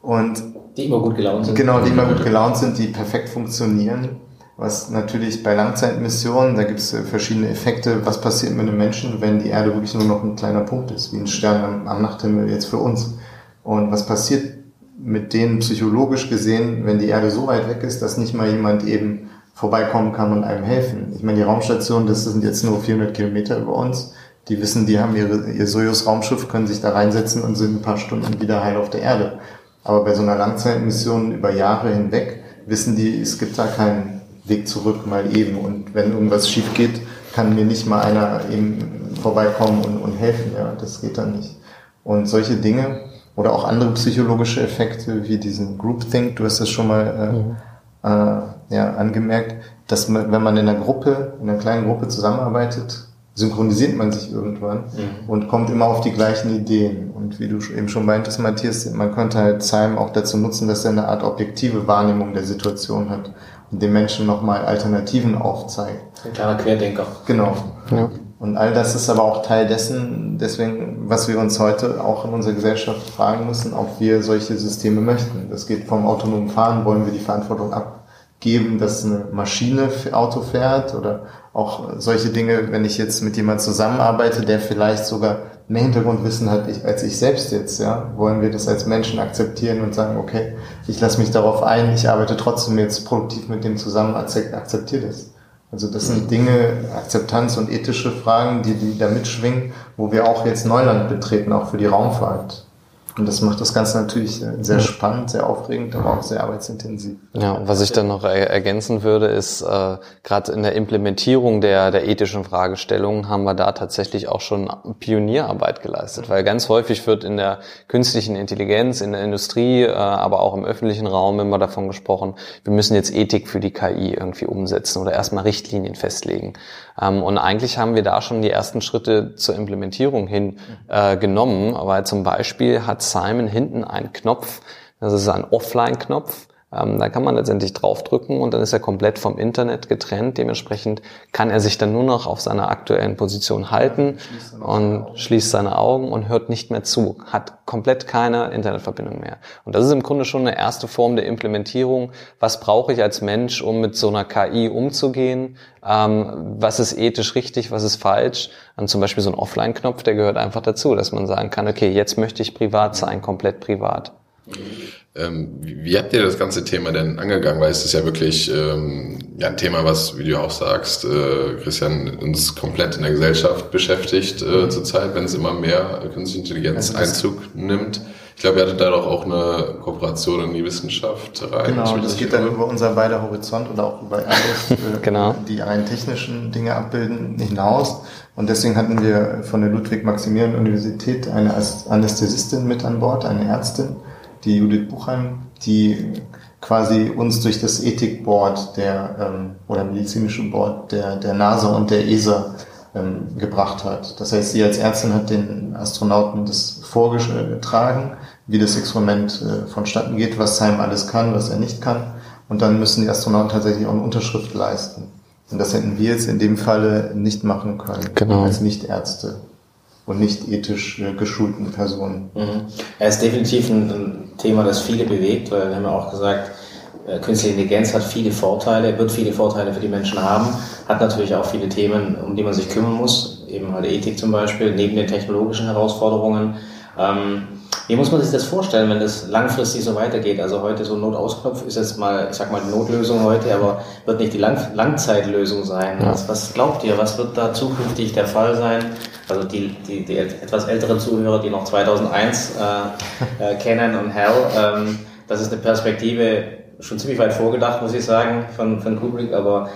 Und Die immer gut gelaunt sind. Genau, die immer gut gelaunt sind, die perfekt funktionieren. Was natürlich bei Langzeitmissionen, da gibt es äh, verschiedene Effekte, was passiert mit einem Menschen, wenn die Erde wirklich nur noch ein kleiner Punkt ist, wie ein Stern am, am Nachthimmel jetzt für uns. Und was passiert mit denen psychologisch gesehen, wenn die Erde so weit weg ist, dass nicht mal jemand eben vorbeikommen kann und einem helfen. Ich meine, die Raumstation, das sind jetzt nur 400 Kilometer über uns. Die wissen, die haben ihre, ihr Soyuz-Raumschiff, können sich da reinsetzen und sind ein paar Stunden wieder heil auf der Erde. Aber bei so einer Langzeitmission über Jahre hinweg wissen die, es gibt da keinen Weg zurück mal eben. Und wenn irgendwas schief geht, kann mir nicht mal einer eben vorbeikommen und, und helfen. Ja, das geht dann nicht. Und solche Dinge oder auch andere psychologische Effekte wie diesen Groupthink, du hast das schon mal äh, äh, ja, angemerkt, dass man, wenn man in einer Gruppe, in einer kleinen Gruppe zusammenarbeitet, synchronisiert man sich irgendwann und kommt immer auf die gleichen Ideen. Und wie du eben schon meintest, Matthias, man könnte halt Simon auch dazu nutzen, dass er eine Art objektive Wahrnehmung der Situation hat und den Menschen nochmal Alternativen aufzeigt. Ein kleiner Querdenker. Genau. Ja. Und all das ist aber auch Teil dessen, deswegen, was wir uns heute auch in unserer Gesellschaft fragen müssen, ob wir solche Systeme möchten. Das geht vom autonomen Fahren, wollen wir die Verantwortung abgeben, dass eine Maschine Auto fährt oder auch solche Dinge, wenn ich jetzt mit jemandem zusammenarbeite, der vielleicht sogar mehr Hintergrundwissen hat als ich selbst jetzt, ja, wollen wir das als Menschen akzeptieren und sagen, okay, ich lasse mich darauf ein, ich arbeite trotzdem jetzt produktiv mit dem zusammen, akzep- akzeptiere das. Also das sind Dinge, Akzeptanz und ethische Fragen, die, die da mitschwingen, wo wir auch jetzt Neuland betreten, auch für die Raumfahrt. Und das macht das Ganze natürlich äh, sehr spannend, sehr aufregend, aber auch sehr arbeitsintensiv. Ja, was ich dann noch ergänzen würde, ist, äh, gerade in der Implementierung der, der ethischen Fragestellungen haben wir da tatsächlich auch schon Pionierarbeit geleistet, weil ganz häufig wird in der künstlichen Intelligenz, in der Industrie, äh, aber auch im öffentlichen Raum immer davon gesprochen, wir müssen jetzt Ethik für die KI irgendwie umsetzen oder erstmal Richtlinien festlegen. Ähm, und eigentlich haben wir da schon die ersten Schritte zur Implementierung hin äh, genommen, weil zum Beispiel hat Simon hinten einen Knopf, das ist ein Offline-Knopf, ähm, da kann man letztendlich draufdrücken und dann ist er komplett vom Internet getrennt. Dementsprechend kann er sich dann nur noch auf seiner aktuellen Position halten ja, und schließt seine Augen und hört nicht mehr zu, hat komplett keine Internetverbindung mehr. Und das ist im Grunde schon eine erste Form der Implementierung. Was brauche ich als Mensch, um mit so einer KI umzugehen? Ähm, was ist ethisch richtig, was ist falsch? Und zum Beispiel so ein Offline-Knopf, der gehört einfach dazu, dass man sagen kann, okay, jetzt möchte ich privat sein, komplett privat. Ähm, wie habt ihr das ganze Thema denn angegangen? Weil es ist ja wirklich ähm, ja, ein Thema, was, wie du auch sagst, äh, Christian, uns komplett in der Gesellschaft beschäftigt äh, mhm. zurzeit, wenn es immer mehr künstliche Intelligenz also Einzug nimmt. Ich glaube, ihr hattet da doch auch eine Kooperation in die Wissenschaft rein. Genau, das geht dann über unser beider Horizont oder auch über Airbus, äh, genau. die rein technischen Dinge abbilden, hinaus. Und deswegen hatten wir von der Ludwig-Maximilian-Universität eine Anästhesistin mit an Bord, eine Ärztin, die Judith Buchheim, die quasi uns durch das Ethikboard der ähm, oder medizinische Board der, der NASA und der ESA ähm, gebracht hat. Das heißt, sie als Ärztin hat den Astronauten das vorgetragen, wie das Experiment äh, vonstatten geht, was Simon alles kann, was er nicht kann. Und dann müssen die Astronauten tatsächlich auch eine Unterschrift leisten. Und das hätten wir jetzt in dem Falle nicht machen können, genau. als Nichtärzte und nicht ethisch äh, geschulten Personen. Mhm. Er ist definitiv ein, Thema, das viele bewegt, weil wir haben ja auch gesagt, äh, Künstliche Intelligenz hat viele Vorteile, wird viele Vorteile für die Menschen haben, hat natürlich auch viele Themen, um die man sich kümmern muss, eben halt Ethik zum Beispiel, neben den technologischen Herausforderungen. Ähm, wie muss man sich das vorstellen, wenn das langfristig so weitergeht? Also heute so ein Notausknopf ist jetzt mal, ich sag mal, die Notlösung heute, aber wird nicht die Lang Langzeitlösung sein. Ja. Was, was, glaubt ihr, was wird da zukünftig der Fall sein? Also die, die, die etwas älteren Zuhörer, die noch 2001 äh, äh, kennen und Hell, ähm, das ist eine Perspektive schon ziemlich weit vorgedacht, muss ich sagen, von, von Kubrick, aber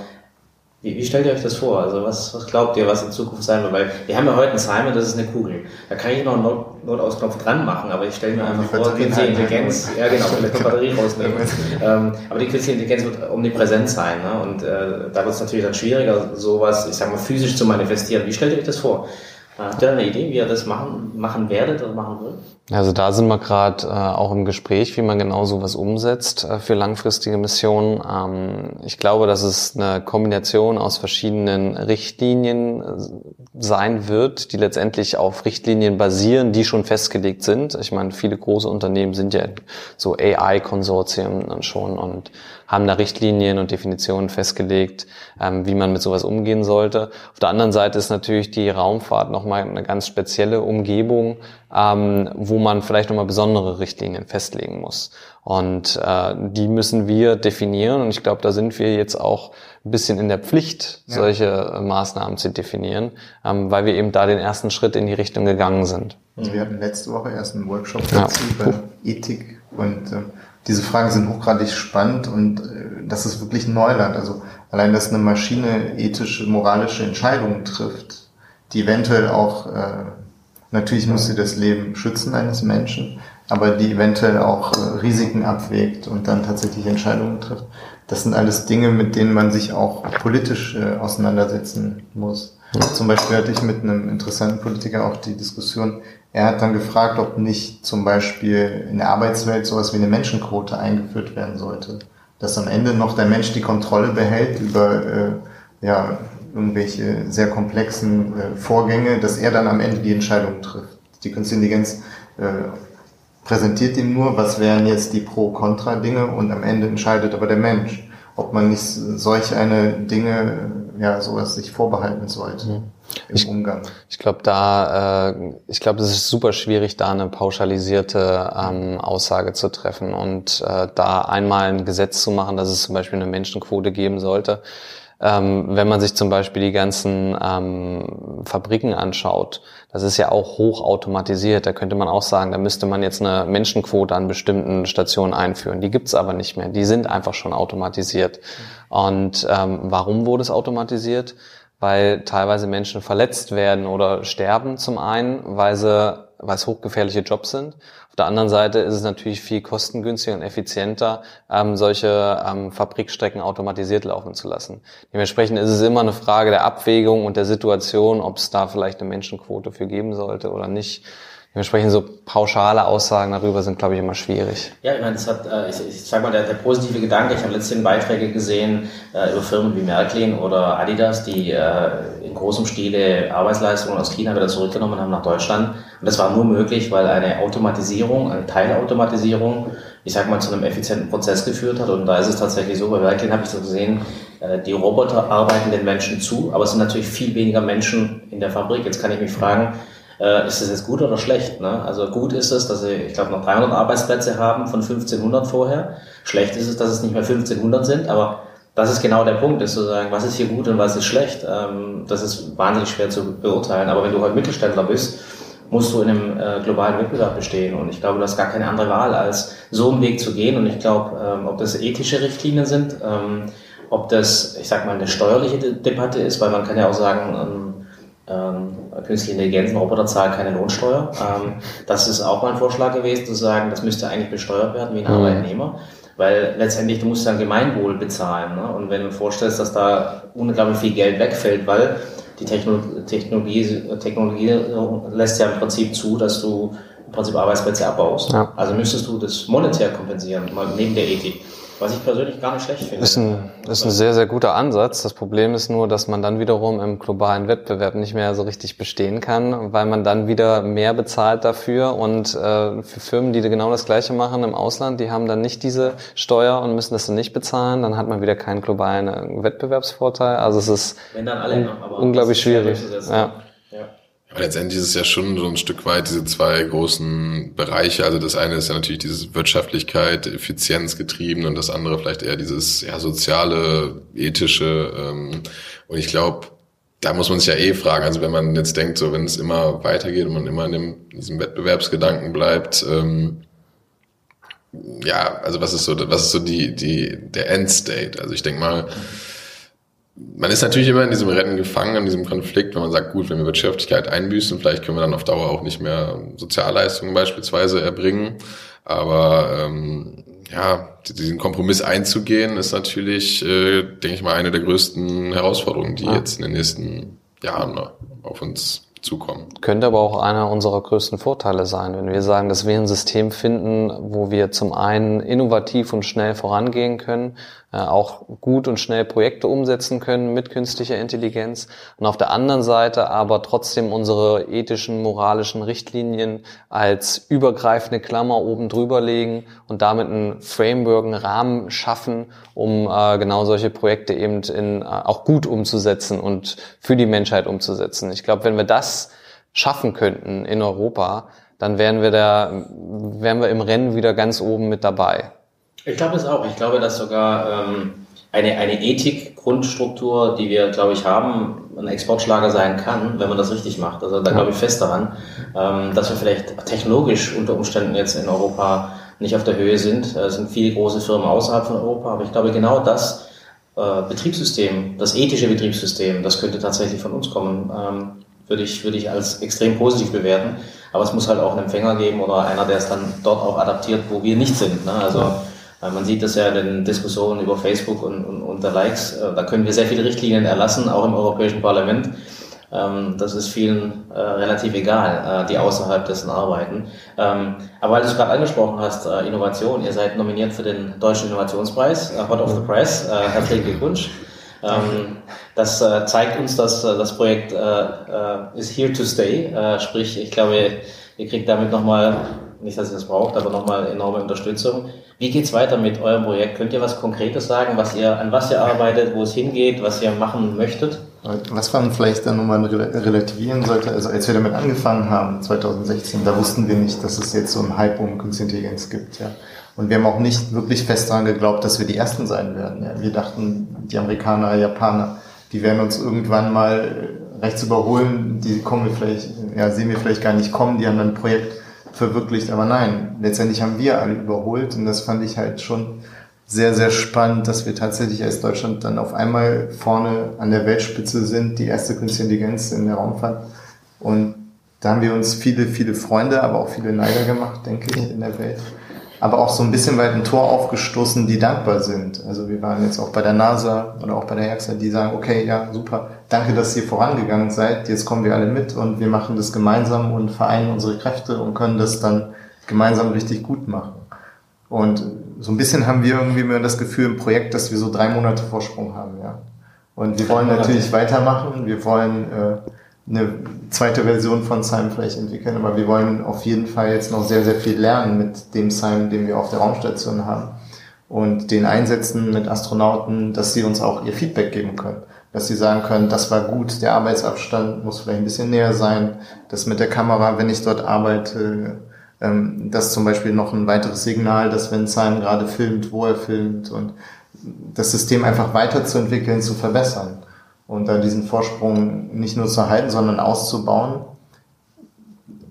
wie, wie stellt ihr euch das vor? Also was, was glaubt ihr, was in Zukunft sein wird? Weil wir haben ja heute einen Simon, das ist eine Kugel. Da kann ich noch einen Not Notausknopf dran machen, aber ich stelle mir einfach vor, künstliche Intelligenz, ja genau, vielleicht die Batterie rausnehmen. ähm, aber die künstliche Intelligenz wird omnipräsent sein. Ne? Und äh, da wird es natürlich dann schwieriger, sowas, ich sag mal, physisch zu manifestieren. Wie stellt ihr euch das vor? Habt ihr eine Idee, wie ihr das machen, machen werdet oder machen wollt? Also da sind wir gerade äh, auch im Gespräch, wie man genau sowas umsetzt äh, für langfristige Missionen. Ähm, ich glaube, dass es eine Kombination aus verschiedenen Richtlinien äh, sein wird, die letztendlich auf Richtlinien basieren, die schon festgelegt sind. Ich meine, viele große Unternehmen sind ja so AI-Konsortien schon und haben da Richtlinien und Definitionen festgelegt, ähm, wie man mit sowas umgehen sollte. Auf der anderen Seite ist natürlich die Raumfahrt nochmal eine ganz spezielle Umgebung, ähm, wo man vielleicht nochmal besondere Richtlinien festlegen muss. Und äh, die müssen wir definieren. Und ich glaube, da sind wir jetzt auch ein bisschen in der Pflicht, ja. solche äh, Maßnahmen zu definieren, ähm, weil wir eben da den ersten Schritt in die Richtung gegangen sind. Also wir hatten letzte Woche erst einen Workshop dazu ja. über Ethik und äh, diese Fragen sind hochgradig spannend und äh, das ist wirklich Neuland. Also allein, dass eine Maschine ethische, moralische Entscheidungen trifft, die eventuell auch, äh, natürlich muss sie das Leben schützen eines Menschen, aber die eventuell auch äh, Risiken abwägt und dann tatsächlich Entscheidungen trifft. Das sind alles Dinge, mit denen man sich auch politisch äh, auseinandersetzen muss. Zum Beispiel hatte ich mit einem interessanten Politiker auch die Diskussion, er hat dann gefragt, ob nicht zum Beispiel in der Arbeitswelt sowas wie eine Menschenquote eingeführt werden sollte. Dass am Ende noch der Mensch die Kontrolle behält über äh, ja, irgendwelche sehr komplexen äh, Vorgänge, dass er dann am Ende die Entscheidung trifft. Die Künstliche Intelligenz äh, präsentiert ihm nur, was wären jetzt die Pro-Kontra-Dinge und am Ende entscheidet aber der Mensch, ob man nicht solch eine Dinge, ja, sowas sich vorbehalten sollte. Mhm im ich, Umgang? Ich glaube, da, äh, ich glaube, es ist super schwierig, da eine pauschalisierte ähm, Aussage zu treffen und äh, da einmal ein Gesetz zu machen, dass es zum Beispiel eine Menschenquote geben sollte. Ähm, wenn man sich zum Beispiel die ganzen ähm, Fabriken anschaut, das ist ja auch hochautomatisiert. Da könnte man auch sagen, da müsste man jetzt eine Menschenquote an bestimmten Stationen einführen. Die gibt's aber nicht mehr. Die sind einfach schon automatisiert. Und ähm, warum wurde es automatisiert? Weil teilweise Menschen verletzt werden oder sterben zum einen, weil sie weil es hochgefährliche Jobs sind. Auf der anderen Seite ist es natürlich viel kostengünstiger und effizienter, ähm, solche ähm, Fabrikstrecken automatisiert laufen zu lassen. Dementsprechend ist es immer eine Frage der Abwägung und der Situation, ob es da vielleicht eine Menschenquote für geben sollte oder nicht. Dementsprechend so pauschale Aussagen darüber sind, glaube ich, immer schwierig. Ja, ich meine, das hat, äh, ich, ich sag mal, der, der positive Gedanke, ich habe letztens Beiträge gesehen äh, über Firmen wie Märklin oder Adidas, die äh, in großem Stile Arbeitsleistungen aus China wieder zurückgenommen haben nach Deutschland. Und das war nur möglich, weil eine Automatisierung, eine Teilautomatisierung, ich sag mal, zu einem effizienten Prozess geführt hat. Und da ist es tatsächlich so, bei Märklin habe ich so gesehen, äh, die Roboter arbeiten den Menschen zu, aber es sind natürlich viel weniger Menschen in der Fabrik. Jetzt kann ich mich fragen, äh, ist das jetzt gut oder schlecht? Ne? Also gut ist es, dass sie, ich glaube, noch 300 Arbeitsplätze haben von 1500 vorher. Schlecht ist es, dass es nicht mehr 1500 sind, aber das ist genau der Punkt, ist zu sagen, was ist hier gut und was ist schlecht. Ähm, das ist wahnsinnig schwer zu beurteilen. Aber wenn du heute Mittelständler bist, musst du in einem äh, globalen Wettbewerb bestehen. Und ich glaube, du hast gar keine andere Wahl, als so einen Weg zu gehen. Und ich glaube, ähm, ob das ethische Richtlinien sind, ähm, ob das, ich sag mal, eine steuerliche Debatte ist, weil man kann ja auch sagen, ähm, künstliche Intelligenz, ein Roboter zahlt keine Lohnsteuer. Ähm, das ist auch mal ein Vorschlag gewesen, zu sagen, das müsste eigentlich besteuert werden wie ein mhm. Arbeitnehmer. Weil letztendlich, du musst dann Gemeinwohl bezahlen. Ne? Und wenn du dir vorstellst, dass da unglaublich viel Geld wegfällt, weil die Technologie, Technologie, Technologie lässt ja im Prinzip zu, dass du im Prinzip Arbeitsplätze abbaust. Ja. Also müsstest du das monetär kompensieren, mal neben der Ethik. Was ich persönlich gar nicht schlecht finde. Ist ein, ist ein sehr, sehr guter Ansatz. Das Problem ist nur, dass man dann wiederum im globalen Wettbewerb nicht mehr so richtig bestehen kann, weil man dann wieder mehr bezahlt dafür. Und äh, für Firmen, die genau das Gleiche machen im Ausland, die haben dann nicht diese Steuer und müssen das dann nicht bezahlen. Dann hat man wieder keinen globalen Wettbewerbsvorteil. Also es ist un unglaublich schwierig. Ja. Aber letztendlich ist es ja schon so ein Stück weit diese zwei großen Bereiche. Also das eine ist ja natürlich diese Wirtschaftlichkeit, Effizienz getrieben und das andere vielleicht eher dieses ja, soziale, ethische. Ähm, und ich glaube, da muss man sich ja eh fragen. Also wenn man jetzt denkt, so wenn es immer weitergeht und man immer in, dem, in diesem Wettbewerbsgedanken bleibt, ähm, ja, also was ist so, was ist so die, die, der Endstate? Also ich denke mal, man ist natürlich immer in diesem Rennen gefangen, in diesem Konflikt, wenn man sagt, gut, wenn wir Wirtschaftlichkeit einbüßen, vielleicht können wir dann auf Dauer auch nicht mehr Sozialleistungen beispielsweise erbringen. Aber ähm, ja, diesen Kompromiss einzugehen, ist natürlich, äh, denke ich mal, eine der größten Herausforderungen, die ja. jetzt in den nächsten Jahren auf uns zukommen. Könnte aber auch einer unserer größten Vorteile sein, wenn wir sagen, dass wir ein System finden, wo wir zum einen innovativ und schnell vorangehen können, auch gut und schnell Projekte umsetzen können mit künstlicher Intelligenz und auf der anderen Seite aber trotzdem unsere ethischen, moralischen Richtlinien als übergreifende Klammer oben drüber legen und damit ein Framework, einen Rahmen schaffen, um äh, genau solche Projekte eben in, äh, auch gut umzusetzen und für die Menschheit umzusetzen. Ich glaube, wenn wir das schaffen könnten in Europa, dann wären wir da, wären wir im Rennen wieder ganz oben mit dabei. Ich glaube es auch. Ich glaube, dass sogar ähm, eine, eine Ethik-Grundstruktur, die wir, glaube ich, haben, ein Exportschlager sein kann, wenn man das richtig macht. Also da glaube ich fest daran, ähm, dass wir vielleicht technologisch unter Umständen jetzt in Europa nicht auf der Höhe sind. Es sind viele große Firmen außerhalb von Europa, aber ich glaube genau das äh, Betriebssystem, das ethische Betriebssystem, das könnte tatsächlich von uns kommen. Ähm, würde ich, würde ich als extrem positiv bewerten. Aber es muss halt auch einen Empfänger geben oder einer, der es dann dort auch adaptiert, wo wir nicht sind. Ne? Also äh, man sieht das ja in den Diskussionen über Facebook und, und unter Likes. Äh, da können wir sehr viele Richtlinien erlassen, auch im Europäischen Parlament. Ähm, das ist vielen äh, relativ egal, äh, die außerhalb dessen arbeiten. Ähm, aber weil du es gerade angesprochen hast, äh, Innovation, ihr seid nominiert für den Deutschen Innovationspreis, äh, Hot of the Press. herzlichen Glückwunsch. Ähm, das äh, zeigt uns, dass äh, das Projekt äh, äh, ist here to stay. Äh, sprich, ich glaube, ihr kriegt damit nochmal, nicht, dass ihr das braucht, aber nochmal enorme Unterstützung. Wie geht's weiter mit eurem Projekt? Könnt ihr was Konkretes sagen, was ihr, an was ihr arbeitet, wo es hingeht, was ihr machen möchtet? Was man vielleicht dann nochmal relativieren sollte, also als wir damit angefangen haben, 2016, da wussten wir nicht, dass es jetzt so einen Hype um Künstliche Intelligenz gibt. Ja. Und wir haben auch nicht wirklich fest daran geglaubt, dass wir die Ersten sein werden. Ja. Wir dachten, die Amerikaner, Japaner, die werden uns irgendwann mal rechts überholen, die kommen wir vielleicht, ja, sehen wir vielleicht gar nicht kommen, die haben ein Projekt verwirklicht, aber nein, letztendlich haben wir alle überholt und das fand ich halt schon sehr, sehr spannend, dass wir tatsächlich als Deutschland dann auf einmal vorne an der Weltspitze sind, die erste künstliche Intelligenz in der Raumfahrt. Und da haben wir uns viele, viele Freunde, aber auch viele Neider gemacht, denke ich, in der Welt. Aber auch so ein bisschen weit ein Tor aufgestoßen, die dankbar sind. Also wir waren jetzt auch bei der NASA oder auch bei der JAXA, die sagen, okay, ja, super, danke, dass ihr vorangegangen seid, jetzt kommen wir alle mit und wir machen das gemeinsam und vereinen unsere Kräfte und können das dann gemeinsam richtig gut machen. Und so ein bisschen haben wir irgendwie immer das Gefühl im Projekt, dass wir so drei Monate Vorsprung haben, ja. Und wir wollen natürlich weitermachen. Wir wollen äh, eine zweite Version von Simon vielleicht entwickeln, aber wir wollen auf jeden Fall jetzt noch sehr, sehr viel lernen mit dem Simon, den wir auf der Raumstation haben. Und den einsetzen mit Astronauten, dass sie uns auch ihr Feedback geben können. Dass sie sagen können, das war gut, der Arbeitsabstand muss vielleicht ein bisschen näher sein. Das mit der Kamera, wenn ich dort arbeite, ähm, das zum Beispiel noch ein weiteres Signal, dass wenn Simon gerade filmt, wo er filmt und das System einfach weiterzuentwickeln, zu verbessern und dann diesen Vorsprung nicht nur zu halten, sondern auszubauen,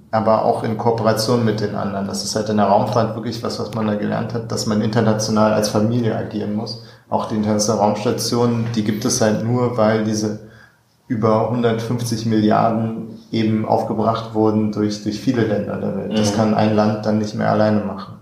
aber auch in Kooperation mit den anderen. Das ist halt in der Raumfahrt wirklich was, was man da gelernt hat, dass man international als Familie agieren muss. Auch die internationale Raumstation, die gibt es halt nur, weil diese über 150 Milliarden eben aufgebracht wurden durch, durch viele Länder der Welt. Das mhm. kann ein Land dann nicht mehr alleine machen.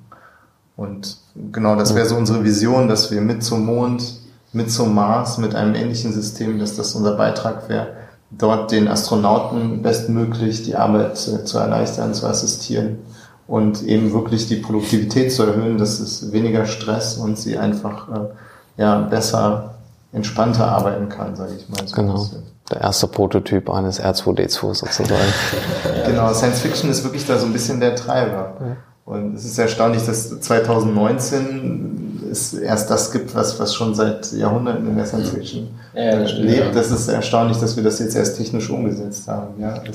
Und genau, das wäre so unsere Vision, dass wir mit zum Mond, mit zum Mars, mit einem ähnlichen System, dass das unser Beitrag wäre, dort den Astronauten bestmöglich die Arbeit zu, erleichtern, zu assistieren und eben wirklich die Produktivität zu erhöhen, dass es weniger Stress und sie einfach äh, ja, besser, entspannter arbeiten kann, sage ich mal. So genau der erste Prototyp eines R2D2 sozusagen. genau, Science Fiction ist wirklich da so ein bisschen der Treiber. Und es ist erstaunlich, dass 2019 es erst das gibt, was, was schon seit Jahrhunderten in der Science Fiction ja, das lebt. Ja. Das ist erstaunlich, dass wir das jetzt erst technisch umgesetzt haben. Ja, also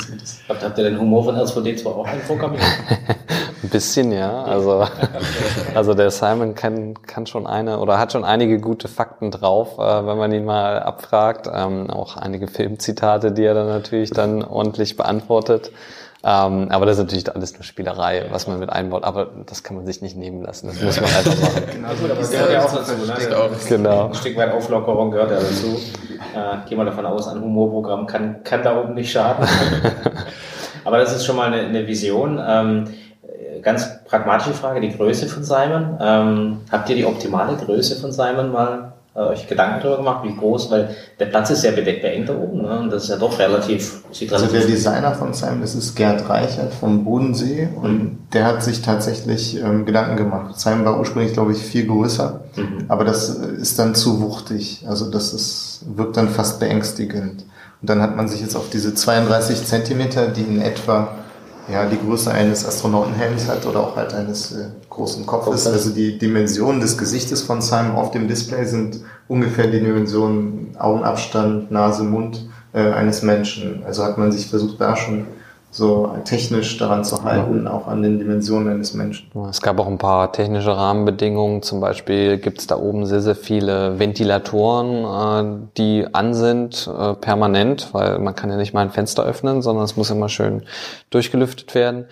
habt, habt ihr den Humor von R2D2 auch einprogrammiert? Ein bisschen, ja. Also, also der Simon kann, kann schon eine oder hat schon einige gute Fakten drauf, äh, wenn man ihn mal abfragt. Ähm, auch einige Filmzitate, die er dann natürlich dann ordentlich beantwortet. Ähm, aber das ist natürlich alles nur Spielerei, was man mit einbaut. Aber das kann man sich nicht nehmen lassen. Das muss man einfach machen. Genau, das gehört ja auch dazu. Ne? Genau. Ein Stück weit Auflockerung gehört ja dazu. Äh, gehen wir davon aus, ein Humorprogramm kann, kann da oben nicht schaden. aber das ist schon mal eine, eine Vision. Ähm, ganz pragmatische Frage, die Größe von Simon. Ähm, habt ihr die optimale Größe von Simon mal äh, euch Gedanken darüber gemacht, wie groß, weil der Platz ist bedeckt beengt da oben, ne? und das ist ja doch relativ, Also der Designer von Simon, das ist Gerd Reichert vom Bodensee und mhm. der hat sich tatsächlich ähm, Gedanken gemacht. Simon war ursprünglich, glaube ich, viel größer, mhm. aber das ist dann zu wuchtig, also das ist, wirkt dann fast beängstigend. Und dann hat man sich jetzt auf diese 32 Zentimeter, die in etwa ja, die Größe eines Astronautenhelms hat oder auch halt eines äh, großen Kopfes. Also die Dimensionen des Gesichtes von Simon auf dem Display sind ungefähr die Dimensionen Augenabstand, Nase, Mund äh, eines Menschen. Also hat man sich versucht, da schon so technisch daran zu halten, auch an den Dimensionen eines Menschen. Es gab auch ein paar technische Rahmenbedingungen. Zum Beispiel gibt es da oben sehr, sehr viele Ventilatoren, äh, die an sind äh, permanent, weil man kann ja nicht mal ein Fenster öffnen, sondern es muss immer schön durchgelüftet werden.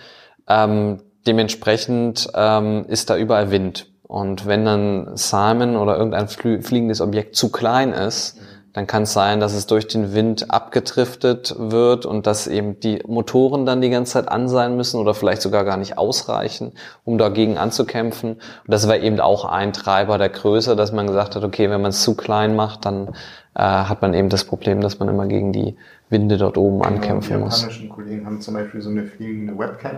Ähm, dementsprechend ähm, ist da überall Wind. Und wenn dann Simon oder irgendein fliegendes Objekt zu klein ist, dann kann es sein, dass es durch den Wind abgetriftet wird und dass eben die Motoren dann die ganze Zeit an sein müssen oder vielleicht sogar gar nicht ausreichen, um dagegen anzukämpfen. Und das war eben auch ein Treiber der Größe, dass man gesagt hat, okay, wenn man es zu klein macht, dann äh, hat man eben das Problem, dass man immer gegen die Winde dort oben genau, ankämpfen muss. Die japanischen Kollegen haben zum Beispiel so eine fliegende Webcam,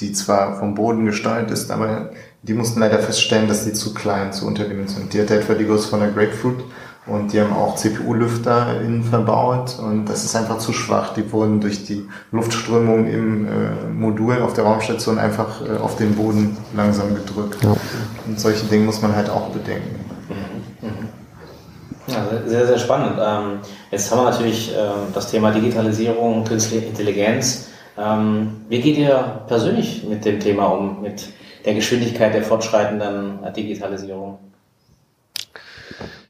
die zwar vom Boden gesteuert ist, aber die mussten leider feststellen, dass sie zu klein, zu unterdimensioniert. Die hat etwa die Größe von einer Grapefruit und die haben auch CPU-Lüfter innen verbaut und das ist einfach zu schwach. Die wurden durch die Luftströmung im äh, Modul auf der Raumstation einfach äh, auf den Boden langsam gedrückt. Ja. Und solche Dinge muss man halt auch bedenken. Ja, sehr, sehr spannend. Ähm, jetzt haben wir natürlich ähm, das Thema Digitalisierung, Künstliche Intelligenz. Ähm, wie geht ihr persönlich mit dem Thema um, mit der Geschwindigkeit der fortschreitenden Digitalisierung?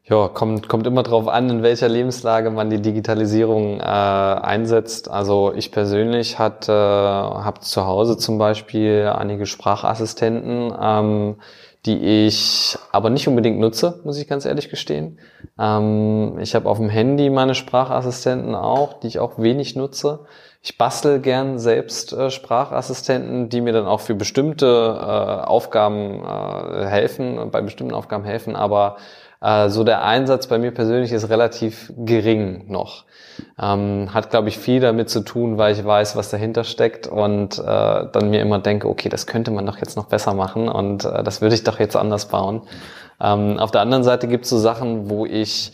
Ja, kommt, kommt immer darauf an, in welcher Lebenslage man die Digitalisierung äh, einsetzt. Also ich persönlich hat, äh, habe zu Hause zum Beispiel einige Sprachassistenten, ähm, die ich aber nicht unbedingt nutze, muss ich ganz ehrlich gestehen. Ähm, ich habe auf dem Handy meine Sprachassistenten auch, die ich auch wenig nutze. Ich bastel gern selbst äh, Sprachassistenten, die mir dann auch für bestimmte äh, Aufgaben äh, helfen, bei bestimmten Aufgaben helfen, aber äh, so der Einsatz bei mir persönlich ist relativ gering noch. Ähm, hat, glaube ich, viel damit zu tun, weil ich weiß, was dahinter steckt und äh, dann mir immer denke, okay, das könnte man doch jetzt noch besser machen und äh, das würde ich doch jetzt anders bauen. Ähm, auf der anderen Seite gibt es so Sachen, wo ich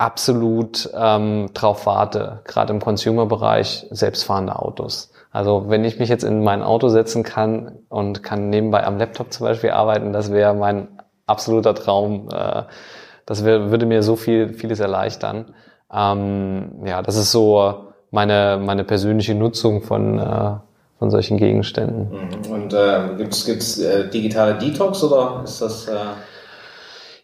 absolut ähm, drauf warte, gerade im Consumer-Bereich, selbstfahrende Autos. Also wenn ich mich jetzt in mein Auto setzen kann und kann nebenbei am Laptop zum Beispiel arbeiten, das wäre mein absoluter Traum. Äh, das wär, würde mir so viel, vieles erleichtern. Ähm, ja, das ist so meine, meine persönliche Nutzung von, äh, von solchen Gegenständen. Mhm. Und äh, gibt es äh, digitale Detox oder ist das... Äh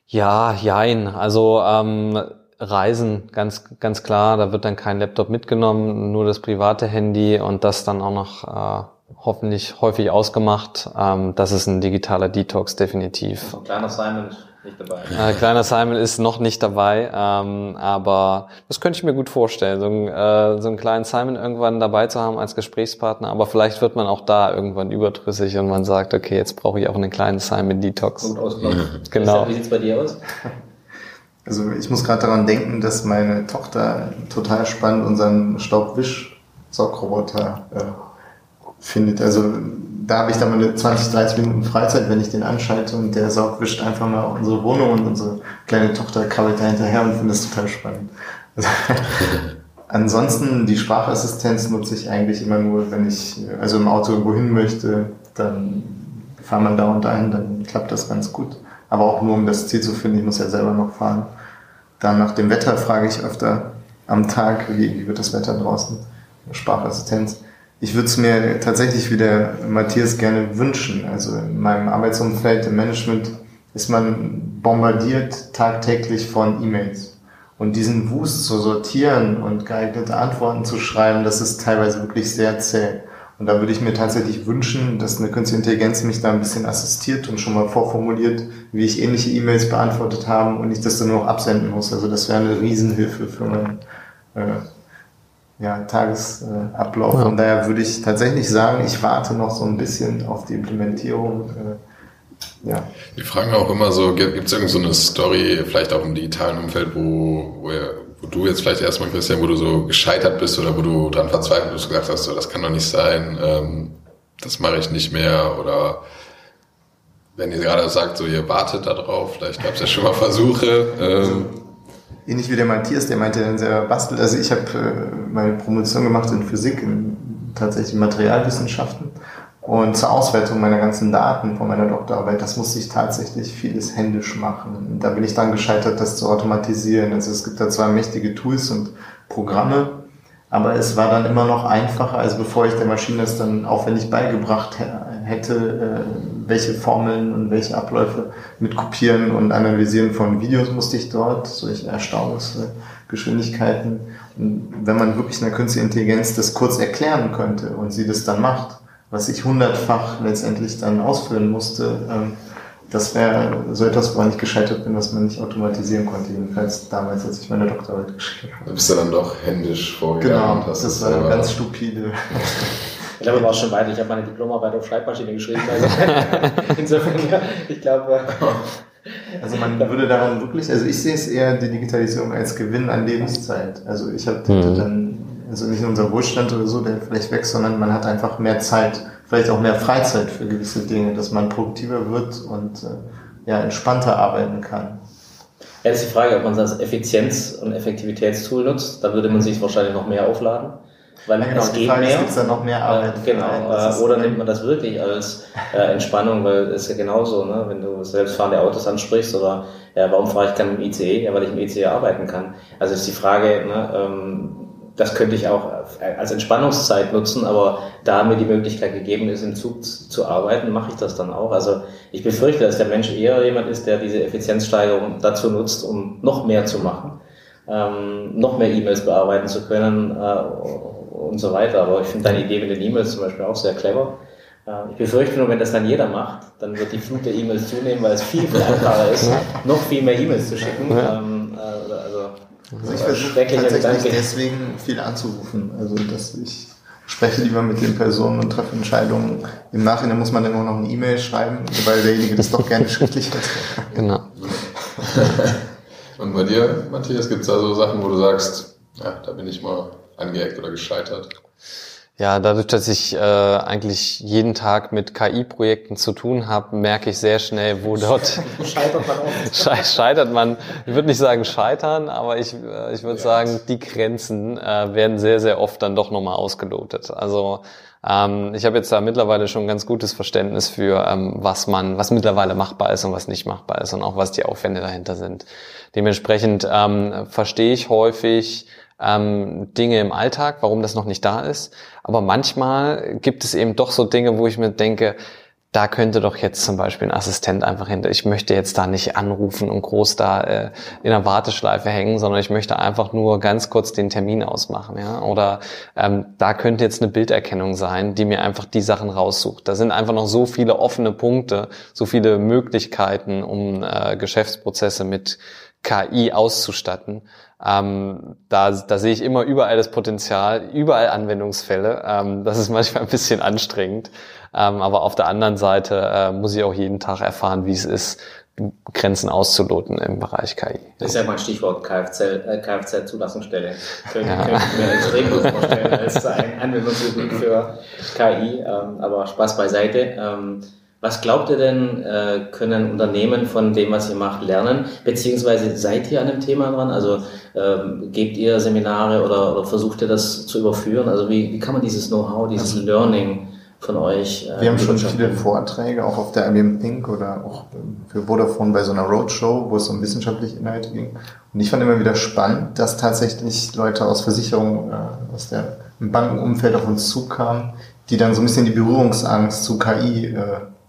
ja, jein. Also ähm, Reisen, ganz, ganz klar, da wird dann kein Laptop mitgenommen, nur das private Handy und das dann auch noch äh, hoffentlich häufig ausgemacht. Ähm, das ist ein digitaler Detox, definitiv. Also kleiner Simon nicht dabei. Äh, kleiner Simon ist noch nicht dabei, ähm, aber das könnte ich mir gut vorstellen, so, ein, äh, so einen kleinen Simon irgendwann dabei zu haben als Gesprächspartner. Aber vielleicht wird man auch da irgendwann überdrüssig und man sagt, okay, jetzt brauche ich auch einen kleinen Simon Detox. Gut ausgelaufen. Genau. Wie sieht's bei dir aus? Also ich muss gerade daran denken, dass meine Tochter total spannend unseren Staubwisch-Saugroboter äh, findet. Also da habe ich dann meine 20, 30 Minuten Freizeit, wenn ich den anschalte und der saugt, wischt einfach mal unsere Wohnung und unsere kleine Tochter krabbelt da hinterher und findet es total spannend. Also, ansonsten die Sprachassistenz nutze ich eigentlich immer nur, wenn ich also im Auto irgendwo hin möchte, dann fahren wir da und dahin, dann klappt das ganz gut. Aber auch nur, um das Ziel zu finden, ich muss ja selber noch fahren. Dann nach dem Wetter frage ich öfter am Tag, wie, wie wird das Wetter draußen? Sprachassistenz. Ich würde es mir tatsächlich wie der Matthias gerne wünschen. Also in meinem Arbeitsumfeld im Management ist man bombardiert tagtäglich von E-Mails. Und diesen Wust zu sortieren und geeignete Antworten zu schreiben, das ist teilweise wirklich sehr zäh. Und da würde ich mir tatsächlich wünschen, dass eine Künstliche Intelligenz mich da ein bisschen assistiert und schon mal vorformuliert, wie ich ähnliche E-Mails beantwortet habe und ich das dann nur noch absenden muss. Also das wäre eine Riesenhilfe für meinen äh, ja, Tagesablauf. Ja. Von daher würde ich tatsächlich sagen, ich warte noch so ein bisschen auf die Implementierung. Äh, ja. Die fragen auch immer so, gibt es irgend so eine Story, vielleicht auch im digitalen Umfeld, wo, wo, du jetzt vielleicht erstmal, Christian, wo du so gescheitert bist oder wo du dran verzweifelt bist, gesagt hast, so, das kann doch nicht sein, ähm, das mache ich nicht mehr oder wenn ihr gerade sagt, so ihr wartet da drauf, vielleicht gab es ja schon mal Versuche. Ähm, ähnlich wie der Matthias, der meinte dann selber bastelt. Also ich habe äh, meine Promotion gemacht in Physik, in tatsächlich Materialwissenschaften. Und zur Auswertung meiner ganzen Daten von meiner Doktorarbeit, das musste ich tatsächlich vieles händisch machen. Da bin ich dann gescheitert, das zu automatisieren. Also es gibt da zwar mächtige Tools und Programme, aber es war dann immer noch einfacher, also bevor ich der Maschine das dann aufwendig beigebracht hätte, äh, welche Formeln und welche Abläufe mit Kopieren und Analysieren von Videos musste ich dort, solche Erstaunungsgeschwindigkeiten. Und wenn man wirklich einer künstlichen Intelligenz das kurz erklären könnte und sie das dann macht, was ich hundertfach letztendlich dann ausführen musste, ähm, das wäre so etwas, woran ich gescheitert bin, was man nicht automatisieren konnte, jedenfalls damals, als ich meine Doktorarbeit geschrieben habe. Da bist du dann doch händisch vorgegangen. Genau, das war dann ganz stupide. Ich glaube, war schon weiter. Ich habe meine Diplomarbeit auf Schreibmaschine geschrieben. Also insofern, ja, ich glaube. Also man würde daran wirklich, also ich sehe es eher die Digitalisierung als Gewinn an Lebenszeit. Also ich hatte mhm. dann, also nicht unser Wohlstand oder so, der vielleicht wächst, sondern man hat einfach mehr Zeit vielleicht auch mehr Freizeit für gewisse Dinge, dass man produktiver wird und äh, ja, entspannter arbeiten kann. Ja, das ist die Frage, ob man es als Effizienz- und Effektivitätstool nutzt. Da würde man sich wahrscheinlich noch mehr aufladen. weil ja, genau, es geht mehr. Gibt es da noch mehr Arbeit? Äh, genau. Äh, oder nimmt man das wirklich als äh, Entspannung, weil es ist ja genauso, ne? wenn du selbstfahrende Autos ansprichst oder ja, warum fahre ich dann im ICE? Ja, weil ich im ICE arbeiten kann. Also ist die Frage, ne, ähm, das könnte ich auch als Entspannungszeit nutzen, aber da mir die Möglichkeit gegeben ist, im Zug zu arbeiten, mache ich das dann auch. Also ich befürchte, dass der Mensch eher jemand ist, der diese Effizienzsteigerung dazu nutzt, um noch mehr zu machen, ähm, noch mehr E-Mails bearbeiten zu können äh, und so weiter. Aber ich finde deine Idee mit den E-Mails zum Beispiel auch sehr clever. Äh, ich befürchte nur, wenn das dann jeder macht, dann wird die Flut der E-Mails zunehmen, weil es viel, viel einfacher ist, noch viel mehr E-Mails zu schicken. Ähm, äh, also ich versuche tatsächlich deswegen viel anzurufen. Also dass ich spreche lieber mit den Personen und treffe Entscheidungen. Im Nachhinein muss man dann nur noch eine E-Mail schreiben, weil derjenige das doch gerne schriftlich hat. Genau. und bei dir, Matthias, gibt es da so Sachen, wo du sagst, ja, da bin ich mal angeeckt oder gescheitert? Ja, dadurch, dass ich äh, eigentlich jeden Tag mit KI-Projekten zu tun habe, merke ich sehr schnell, wo dort scheitert man auch. scheitert man. Ich würde nicht sagen scheitern, aber ich, äh, ich würde ja. sagen, die Grenzen äh, werden sehr, sehr oft dann doch nochmal ausgelotet. Also ähm, ich habe jetzt da mittlerweile schon ein ganz gutes Verständnis für, ähm, was man, was mittlerweile machbar ist und was nicht machbar ist und auch was die Aufwände dahinter sind. Dementsprechend ähm, verstehe ich häufig, ähm, Dinge im Alltag, warum das noch nicht da ist. Aber manchmal gibt es eben doch so Dinge, wo ich mir denke, da könnte doch jetzt zum Beispiel ein Assistent einfach hinter. Ich möchte jetzt da nicht anrufen und groß da äh, in der Warteschleife hängen, sondern ich möchte einfach nur ganz kurz den Termin ausmachen. Ja? Oder ähm, da könnte jetzt eine Bilderkennung sein, die mir einfach die Sachen raussucht. Da sind einfach noch so viele offene Punkte, so viele Möglichkeiten, um äh, Geschäftsprozesse mit KI auszustatten. Ähm, da, da sehe ich immer überall das Potenzial, überall Anwendungsfälle. Ähm, das ist manchmal ein bisschen anstrengend. Ähm, aber auf der anderen Seite äh, muss ich auch jeden Tag erfahren, wie es ist, Grenzen auszuloten im Bereich KI. Das ist ja mal ein Stichwort Kfz, äh, Kfz-Zulassungsstelle. Könnte ja. könnt ich mir extrem gut vorstellen als ein Anwendungsgebiet für KI. Ähm, aber Spaß beiseite. Was glaubt ihr denn, äh, können Unternehmen von dem, was ihr macht, lernen? Beziehungsweise seid ihr an dem Thema dran? Also ähm, gebt ihr Seminare oder, oder, versucht ihr das zu überführen? Also wie, wie kann man dieses Know-how, dieses also, Learning von euch? Äh, wir haben schon viele Vorträge, auch auf der IBM Think oder auch für Vodafone bei so einer Roadshow, wo es um wissenschaftliche Inhalte ging. Und ich fand immer wieder spannend, dass tatsächlich Leute aus Versicherungen, äh, aus der im Bankenumfeld auf uns zukamen, die dann so ein bisschen die Berührungsangst zu KI äh,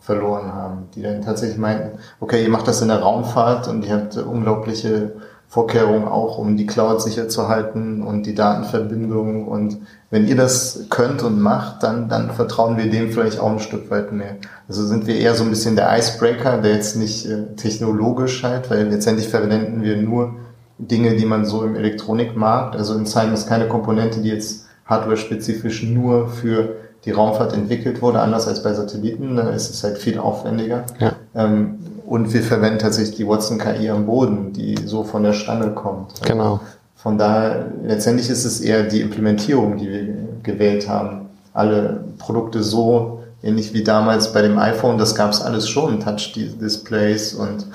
verloren haben, die dann tatsächlich meinten, okay, ihr macht das in der Raumfahrt und ihr habt unglaubliche Vorkehrungen auch, um die Cloud sicher zu halten und die Datenverbindung. Und wenn ihr das könnt und macht, dann, dann vertrauen wir dem vielleicht auch ein Stück weit mehr. Also sind wir eher so ein bisschen der Icebreaker, der jetzt nicht äh, technologisch halt, weil letztendlich verwenden wir nur Dinge, die man so im Elektronikmarkt, also in Sign ist keine Komponente, die jetzt hardware-spezifisch nur für die Raumfahrt entwickelt wurde, anders als bei Satelliten. Da ist es halt viel aufwendiger. Ja. Ähm, und wir verwenden tatsächlich die Watson KI am Boden, die so von der Stange kommt. Also genau. Von daher, letztendlich ist es eher die Implementierung, die wir gewählt haben. Alle Produkte so, ähnlich wie damals bei dem iPhone, das gab es alles schon, Touch-Displays und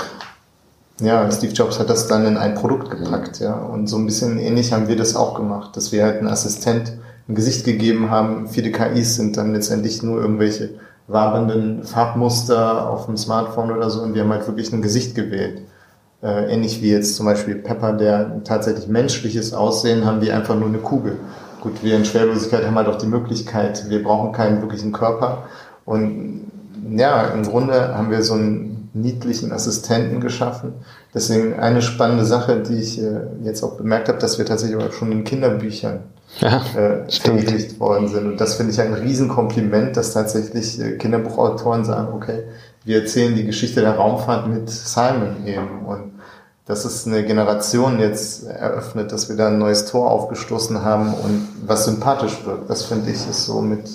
ja, Steve Jobs hat das dann in ein Produkt gepackt, ja. Und so ein bisschen ähnlich haben wir das auch gemacht, dass wir halt einen Assistent ein Gesicht gegeben haben. Viele KIs sind dann letztendlich nur irgendwelche wabenden Farbmuster auf dem Smartphone oder so und wir haben halt wirklich ein Gesicht gewählt. Äh, ähnlich wie jetzt zum Beispiel Pepper, der tatsächlich menschliches Aussehen, haben wir einfach nur eine Kugel. Gut, wir in Schwerlosigkeit haben halt auch die Möglichkeit, wir brauchen keinen wirklichen Körper. Und ja, im Grunde haben wir so einen niedlichen Assistenten geschaffen. Deswegen eine spannende Sache, die ich äh, jetzt auch bemerkt habe, dass wir tatsächlich auch schon in Kinderbüchern ja, äh, verewigt worden sind. Und das finde ich ein Riesenkompliment, dass tatsächlich äh, Kinderbuchautoren sagen, okay, wir erzählen die Geschichte der Raumfahrt mit Simon eben. Und das ist eine Generation jetzt eröffnet, dass wir da ein neues Tor aufgestoßen haben und was sympathisch wird. Das finde ich ist so mit,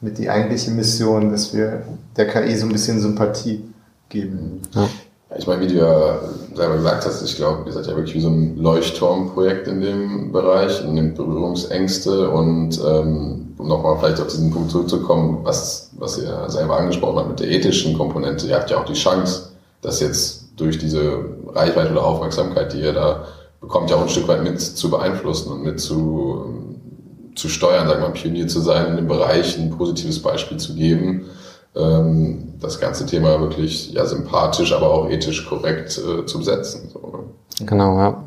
mit die eigentliche Mission, dass wir der KI so ein bisschen Sympathie geben. Ja. Ich meine, wie du ja selber gesagt hast, ich glaube, ihr seid ja wirklich wie so ein Leuchtturmprojekt in dem Bereich, in den Berührungsängste und ähm, um nochmal vielleicht auf diesen Punkt zurückzukommen, was, was ihr selber angesprochen habt mit der ethischen Komponente. Ihr habt ja auch die Chance, das jetzt durch diese Reichweite oder Aufmerksamkeit, die ihr da bekommt, ja auch ein Stück weit mit zu beeinflussen und mit zu zu steuern, sagen wir mal, Pionier zu sein, in dem Bereich ein positives Beispiel zu geben, ähm, das ganze Thema wirklich ja sympathisch, aber auch ethisch korrekt äh, zu besetzen. So, ne? Genau, ja.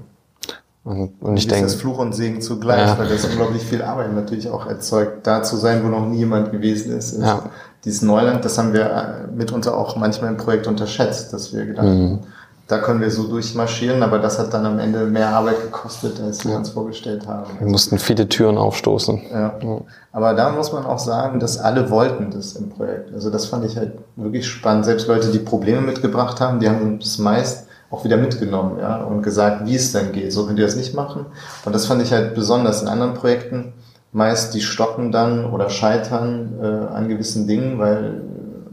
Und, und ich denke. Das ist Fluch und Segen zugleich, ja. weil das unglaublich viel Arbeit natürlich auch erzeugt, da zu sein, wo noch nie jemand gewesen ist. Ja. Dieses Neuland, das haben wir äh, mitunter auch manchmal im Projekt unterschätzt, dass wir gedacht mhm da können wir so durchmarschieren, aber das hat dann am Ende mehr Arbeit gekostet, als wir ja. uns vorgestellt haben. Wir mussten viele Türen aufstoßen. Ja. ja. Aber da muss man auch sagen, dass alle wollten das im Projekt. Also das fand ich halt wirklich spannend. Selbst Leute, die Probleme mitgebracht haben, die haben das meist auch wieder mitgenommen, ja, und gesagt, wie es dann geht. So könnt ihr das nicht machen. Und das fand ich halt besonders in anderen Projekten. Meist die stocken dann oder scheitern äh, an gewissen Dingen, weil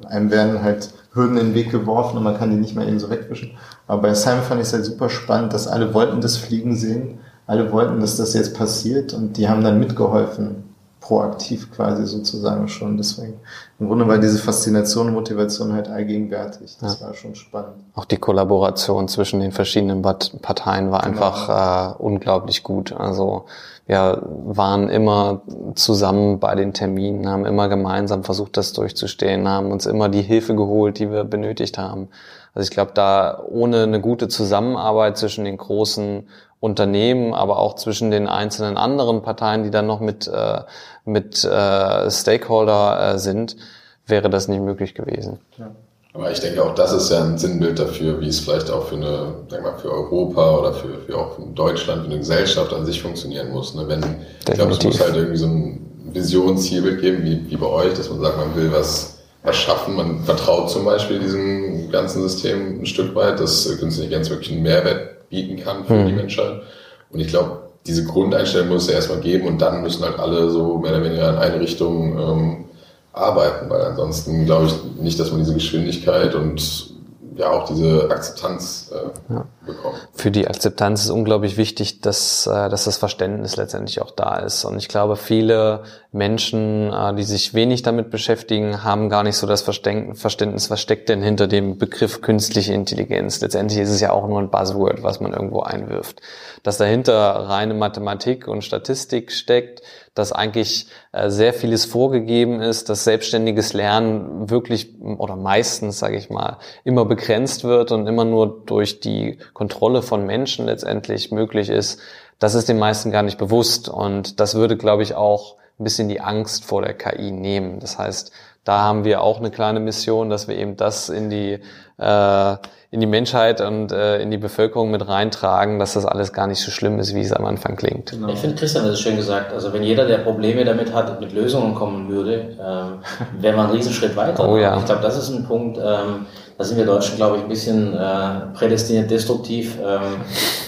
einem werden halt Hürden in den Weg geworfen und man kann die nicht mehr eben so wegwischen. Aber bei Simon fand ich es halt super spannend, dass alle wollten das Fliegen sehen, alle wollten, dass das jetzt passiert und die haben dann mitgeholfen, proaktiv quasi sozusagen schon. Deswegen, im Grunde war diese Faszination und Motivation halt allgegenwärtig. Das ja. war schon spannend. Auch die Kollaboration zwischen den verschiedenen Parteien war genau. einfach äh, unglaublich gut. Also wir waren immer zusammen bei den Terminen, haben immer gemeinsam versucht, das durchzustehen, haben uns immer die Hilfe geholt, die wir benötigt haben. Also ich glaube, da ohne eine gute Zusammenarbeit zwischen den großen Unternehmen, aber auch zwischen den einzelnen anderen Parteien, die dann noch mit, äh, mit äh, Stakeholder äh, sind, wäre das nicht möglich gewesen. Ja. Aber ich denke auch, das ist ja ein Sinnbild dafür, wie es vielleicht auch für eine, sag mal, für Europa oder für, für auch für Deutschland, für eine Gesellschaft an sich funktionieren muss. Ne? Wenn, ich glaube, es muss halt irgendwie so ein Visionszielbild geben, wie, wie bei euch, dass man sagt, man will was erschaffen. Man vertraut zum Beispiel diesem ganzen System ein Stück weit, dass künstliche Intelligenz wirklich einen Mehrwert bieten kann für mhm. die Menschheit. Und ich glaube, diese Grundeinstellung muss es ja erstmal geben und dann müssen halt alle so mehr oder weniger in eine Richtung ähm, arbeiten, weil ansonsten glaube ich nicht, dass man diese Geschwindigkeit und ja auch diese Akzeptanz äh, ja. Bekommen. Für die Akzeptanz ist unglaublich wichtig, dass, äh, dass das Verständnis letztendlich auch da ist. Und ich glaube, viele Menschen, äh, die sich wenig damit beschäftigen, haben gar nicht so das Verständnis, was steckt denn hinter dem Begriff künstliche Intelligenz. Letztendlich ist es ja auch nur ein Buzzword, was man irgendwo einwirft. Dass dahinter reine Mathematik und Statistik steckt, dass eigentlich äh, sehr vieles vorgegeben ist, dass selbstständiges Lernen wirklich oder meistens, sage ich mal, immer begrenzt wird und immer nur durch die Kontrolle von Menschen letztendlich möglich ist, das ist den meisten gar nicht bewusst. Und das würde, glaube ich, auch ein bisschen die Angst vor der KI nehmen. Das heißt, da haben wir auch eine kleine Mission, dass wir eben das in die äh, in die Menschheit und äh, in die Bevölkerung mit reintragen, dass das alles gar nicht so schlimm ist, wie es am Anfang klingt. Genau. Ich finde, Christian hat es schön gesagt. Also wenn jeder, der Probleme damit hat, mit Lösungen kommen würde, ähm, wäre man einen Riesenschritt weiter. Oh, ja. Ich glaube, das ist ein Punkt, ähm, da sind wir Deutschen, glaube ich, ein bisschen äh, prädestiniert destruktiv. Ähm,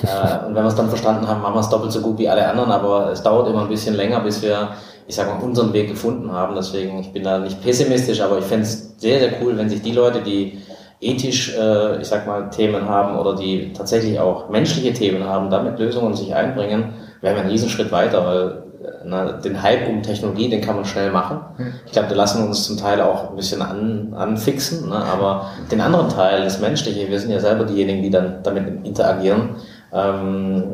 äh, und wenn wir es dann verstanden haben, machen wir es doppelt so gut wie alle anderen, aber es dauert immer ein bisschen länger, bis wir ich sag mal, unseren Weg gefunden haben. Deswegen, ich bin da nicht pessimistisch, aber ich fände es sehr, sehr cool, wenn sich die Leute, die ethisch, äh, ich sag mal, Themen haben oder die tatsächlich auch menschliche Themen haben, damit Lösungen sich einbringen, wären wir einen Riesenschritt weiter, weil na, den Hype um Technologie, den kann man schnell machen. Ich glaube, da lassen wir uns zum Teil auch ein bisschen an, anfixen, ne? aber den anderen Teil, das Menschliche, wir sind ja selber diejenigen, die dann damit interagieren, ähm,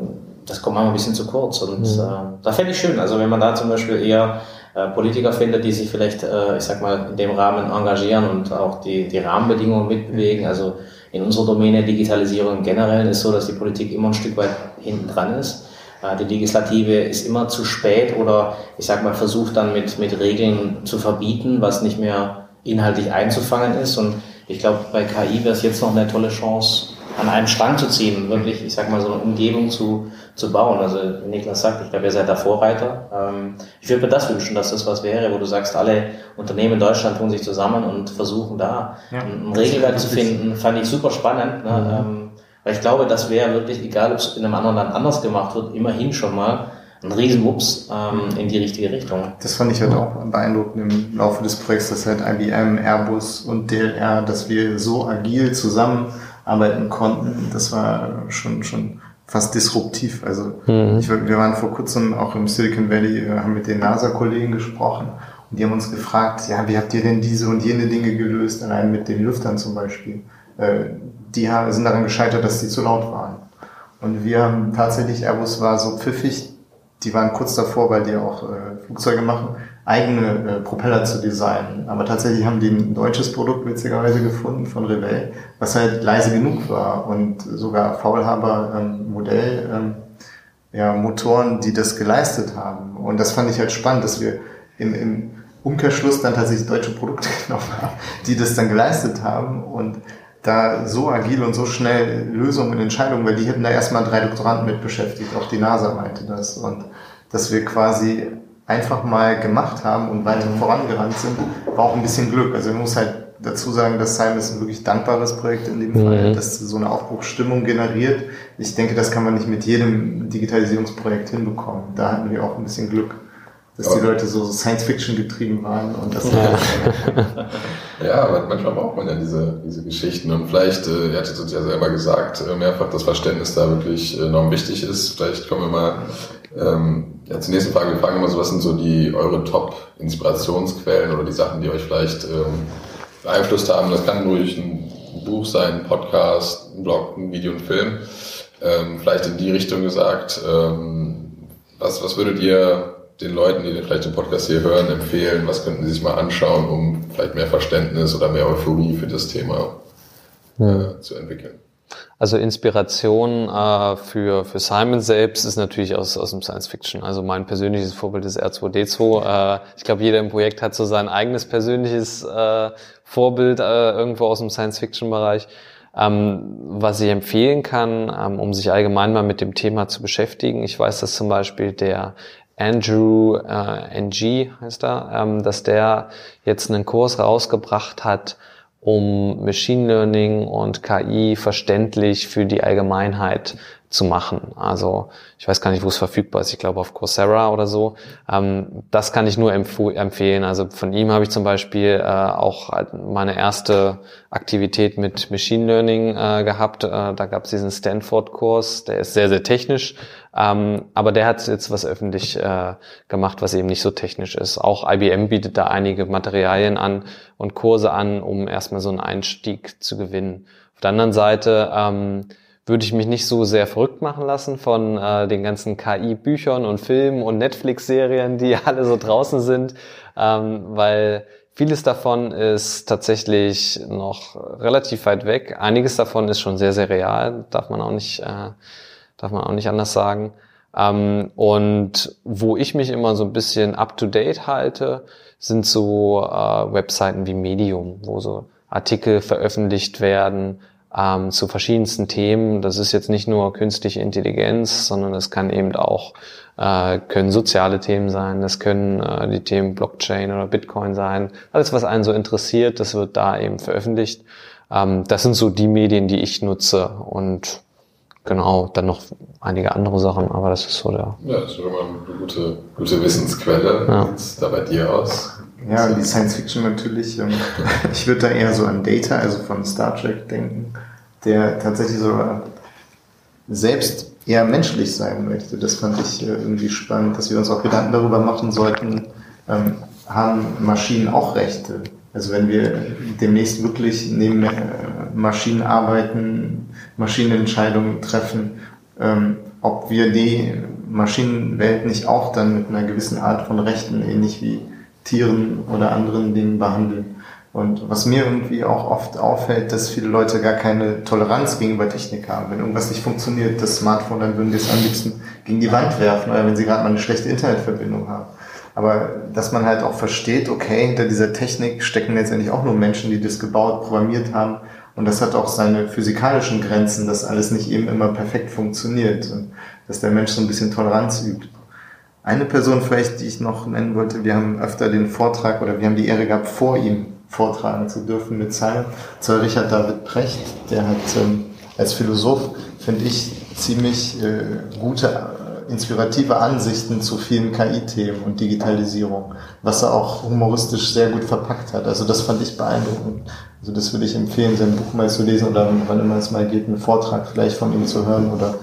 das kommt manchmal ein bisschen zu kurz. Und mhm. äh, da fände ich schön, also wenn man da zum Beispiel eher äh, Politiker findet, die sich vielleicht, äh, ich sag mal, in dem Rahmen engagieren und auch die, die Rahmenbedingungen mitbewegen. Also in unserer Domäne Digitalisierung generell ist so, dass die Politik immer ein Stück weit hinten dran ist. Äh, die Legislative ist immer zu spät oder ich sag mal versucht dann mit, mit Regeln zu verbieten, was nicht mehr inhaltlich einzufangen ist. Und ich glaube, bei KI wäre es jetzt noch eine tolle Chance, an einem Strang zu ziehen wirklich, ich sag mal, so eine Umgebung zu, zu bauen. Also wie Niklas sagt, ich glaube, ihr seid der Vorreiter. Ähm, ich würde mir das wünschen, dass das was wäre, wo du sagst, alle Unternehmen in Deutschland tun sich zusammen und versuchen da ja, ein Regelwerk zu finden. Fand ich super spannend. Ne? Mhm. Ähm, weil ich glaube, das wäre wirklich, egal ob es in einem anderen Land anders gemacht wird, immerhin schon mal ein Riesenwups ähm, in die richtige Richtung. Das fand ich halt auch beeindruckend im Laufe des Projekts, dass halt IBM, Airbus und DLR, dass wir so agil zusammenarbeiten konnten. Das war schon, schon fast disruptiv. Also mhm. ich, wir waren vor kurzem auch im Silicon Valley, äh, haben mit den NASA-Kollegen gesprochen und die haben uns gefragt, ja, wie habt ihr denn diese und jene Dinge gelöst, allein mit den Lüftern zum Beispiel. Äh, die sind daran gescheitert, dass die zu laut waren. Und wir haben tatsächlich, Airbus war so pfiffig, die waren kurz davor, weil die auch äh, Flugzeuge machen, eigene äh, Propeller zu designen. Aber tatsächlich haben die ein deutsches Produkt witzigerweise gefunden von Revell, was halt leise genug war und sogar Faulhaber ähm, Modell ähm, ja, Motoren, die das geleistet haben. Und das fand ich halt spannend, dass wir im, im Umkehrschluss dann tatsächlich deutsche Produkte genommen haben, die das dann geleistet haben und da so agil und so schnell Lösungen und Entscheidungen, weil die hätten da erstmal drei Doktoranden mit beschäftigt, auch die NASA meinte das. Und dass wir quasi einfach mal gemacht haben und weiter mhm. vorangerannt sind, war auch ein bisschen Glück. Also man muss halt dazu sagen, dass Simon ist ein wirklich dankbares Projekt in dem mhm. Fall, das so eine Aufbruchsstimmung generiert. Ich denke, das kann man nicht mit jedem Digitalisierungsprojekt hinbekommen. Da hatten wir auch ein bisschen Glück dass aber die Leute so Science-Fiction getrieben waren und das. Ja. ja, aber manchmal braucht man ja diese, diese Geschichten und vielleicht, äh, ihr hattet uns ja selber gesagt, äh, mehrfach das Verständnis da wirklich enorm wichtig ist. Vielleicht kommen wir mal ähm, ja, zur nächsten Frage. Wir fragen immer so, was sind so die eure Top-Inspirationsquellen oder die Sachen, die euch vielleicht ähm, beeinflusst haben? Das kann durch ein Buch sein, ein Podcast, ein Blog, ein Video, ein Film. Ähm, vielleicht in die Richtung gesagt. Ähm, was, was würdet ihr den Leuten, die vielleicht den Podcast hier hören, empfehlen? Was könnten sie sich mal anschauen, um vielleicht mehr Verständnis oder mehr Euphorie für das Thema äh, zu entwickeln? Also Inspiration äh, für, für Simon selbst ist natürlich aus, aus dem Science Fiction. Also mein persönliches Vorbild ist R2D2. Äh, ich glaube, jeder im Projekt hat so sein eigenes persönliches äh, Vorbild äh, irgendwo aus dem Science Fiction Bereich. Ähm, was ich empfehlen kann, ähm, um sich allgemein mal mit dem Thema zu beschäftigen. Ich weiß, dass zum Beispiel der Andrew äh, NG heißt er, ähm, dass der jetzt einen Kurs rausgebracht hat, um Machine Learning und KI verständlich für die Allgemeinheit zu machen. Also ich weiß gar nicht, wo es verfügbar ist. Ich glaube auf Coursera oder so. Ähm, das kann ich nur empfehlen. Also von ihm habe ich zum Beispiel äh, auch meine erste Aktivität mit Machine Learning äh, gehabt. Äh, da gab es diesen Stanford-Kurs. Der ist sehr, sehr technisch. Ähm, aber der hat jetzt was öffentlich äh, gemacht, was eben nicht so technisch ist. Auch IBM bietet da einige Materialien an und Kurse an, um erstmal so einen Einstieg zu gewinnen. Auf der anderen Seite ähm, würde ich mich nicht so sehr verrückt machen lassen von äh, den ganzen KI-Büchern und Filmen und Netflix-Serien, die alle so draußen sind, ähm, weil vieles davon ist tatsächlich noch relativ weit weg. Einiges davon ist schon sehr, sehr real, darf man auch nicht, äh, darf man auch nicht anders sagen. Ähm, und wo ich mich immer so ein bisschen up-to-date halte, sind so äh, Webseiten wie Medium, wo so Artikel veröffentlicht werden, ähm, zu verschiedensten Themen. Das ist jetzt nicht nur künstliche Intelligenz, sondern es kann eben auch äh, können soziale Themen sein, das können äh, die Themen Blockchain oder Bitcoin sein. Alles, was einen so interessiert, das wird da eben veröffentlicht. Ähm, das sind so die Medien, die ich nutze und genau, dann noch einige andere Sachen, aber das ist so der. Ja, das ist schon mal eine gute, gute Wissensquelle. Ja. Wie sieht da bei dir aus? Ja, die Science Fiction natürlich. Ähm, ich würde da eher so an Data, also von Star Trek denken, der tatsächlich so selbst eher menschlich sein möchte. Das fand ich äh, irgendwie spannend, dass wir uns auch Gedanken darüber machen sollten, ähm, haben Maschinen auch Rechte? Also wenn wir demnächst wirklich neben äh, Maschinen arbeiten, Maschinenentscheidungen treffen, ähm, ob wir die Maschinenwelt nicht auch dann mit einer gewissen Art von Rechten, ähnlich wie Tieren oder anderen Dingen behandeln. Und was mir irgendwie auch oft auffällt, dass viele Leute gar keine Toleranz gegenüber Technik haben. Wenn irgendwas nicht funktioniert, das Smartphone, dann würden wir es am liebsten gegen die Wand werfen oder wenn sie gerade mal eine schlechte Internetverbindung haben. Aber dass man halt auch versteht, okay, hinter dieser Technik stecken letztendlich auch nur Menschen, die das gebaut, programmiert haben. Und das hat auch seine physikalischen Grenzen, dass alles nicht eben immer perfekt funktioniert. Und dass der Mensch so ein bisschen Toleranz übt. Eine Person vielleicht, die ich noch nennen wollte, wir haben öfter den Vortrag oder wir haben die Ehre gehabt, vor ihm vortragen zu dürfen mit Zeilen. Zoll Richard David Precht, der hat ähm, als Philosoph, finde ich, ziemlich äh, gute, äh, inspirative Ansichten zu vielen KI-Themen und Digitalisierung, was er auch humoristisch sehr gut verpackt hat. Also das fand ich beeindruckend. Also das würde ich empfehlen, sein Buch mal zu lesen oder wann immer es mal geht, einen Vortrag vielleicht von ihm zu hören oder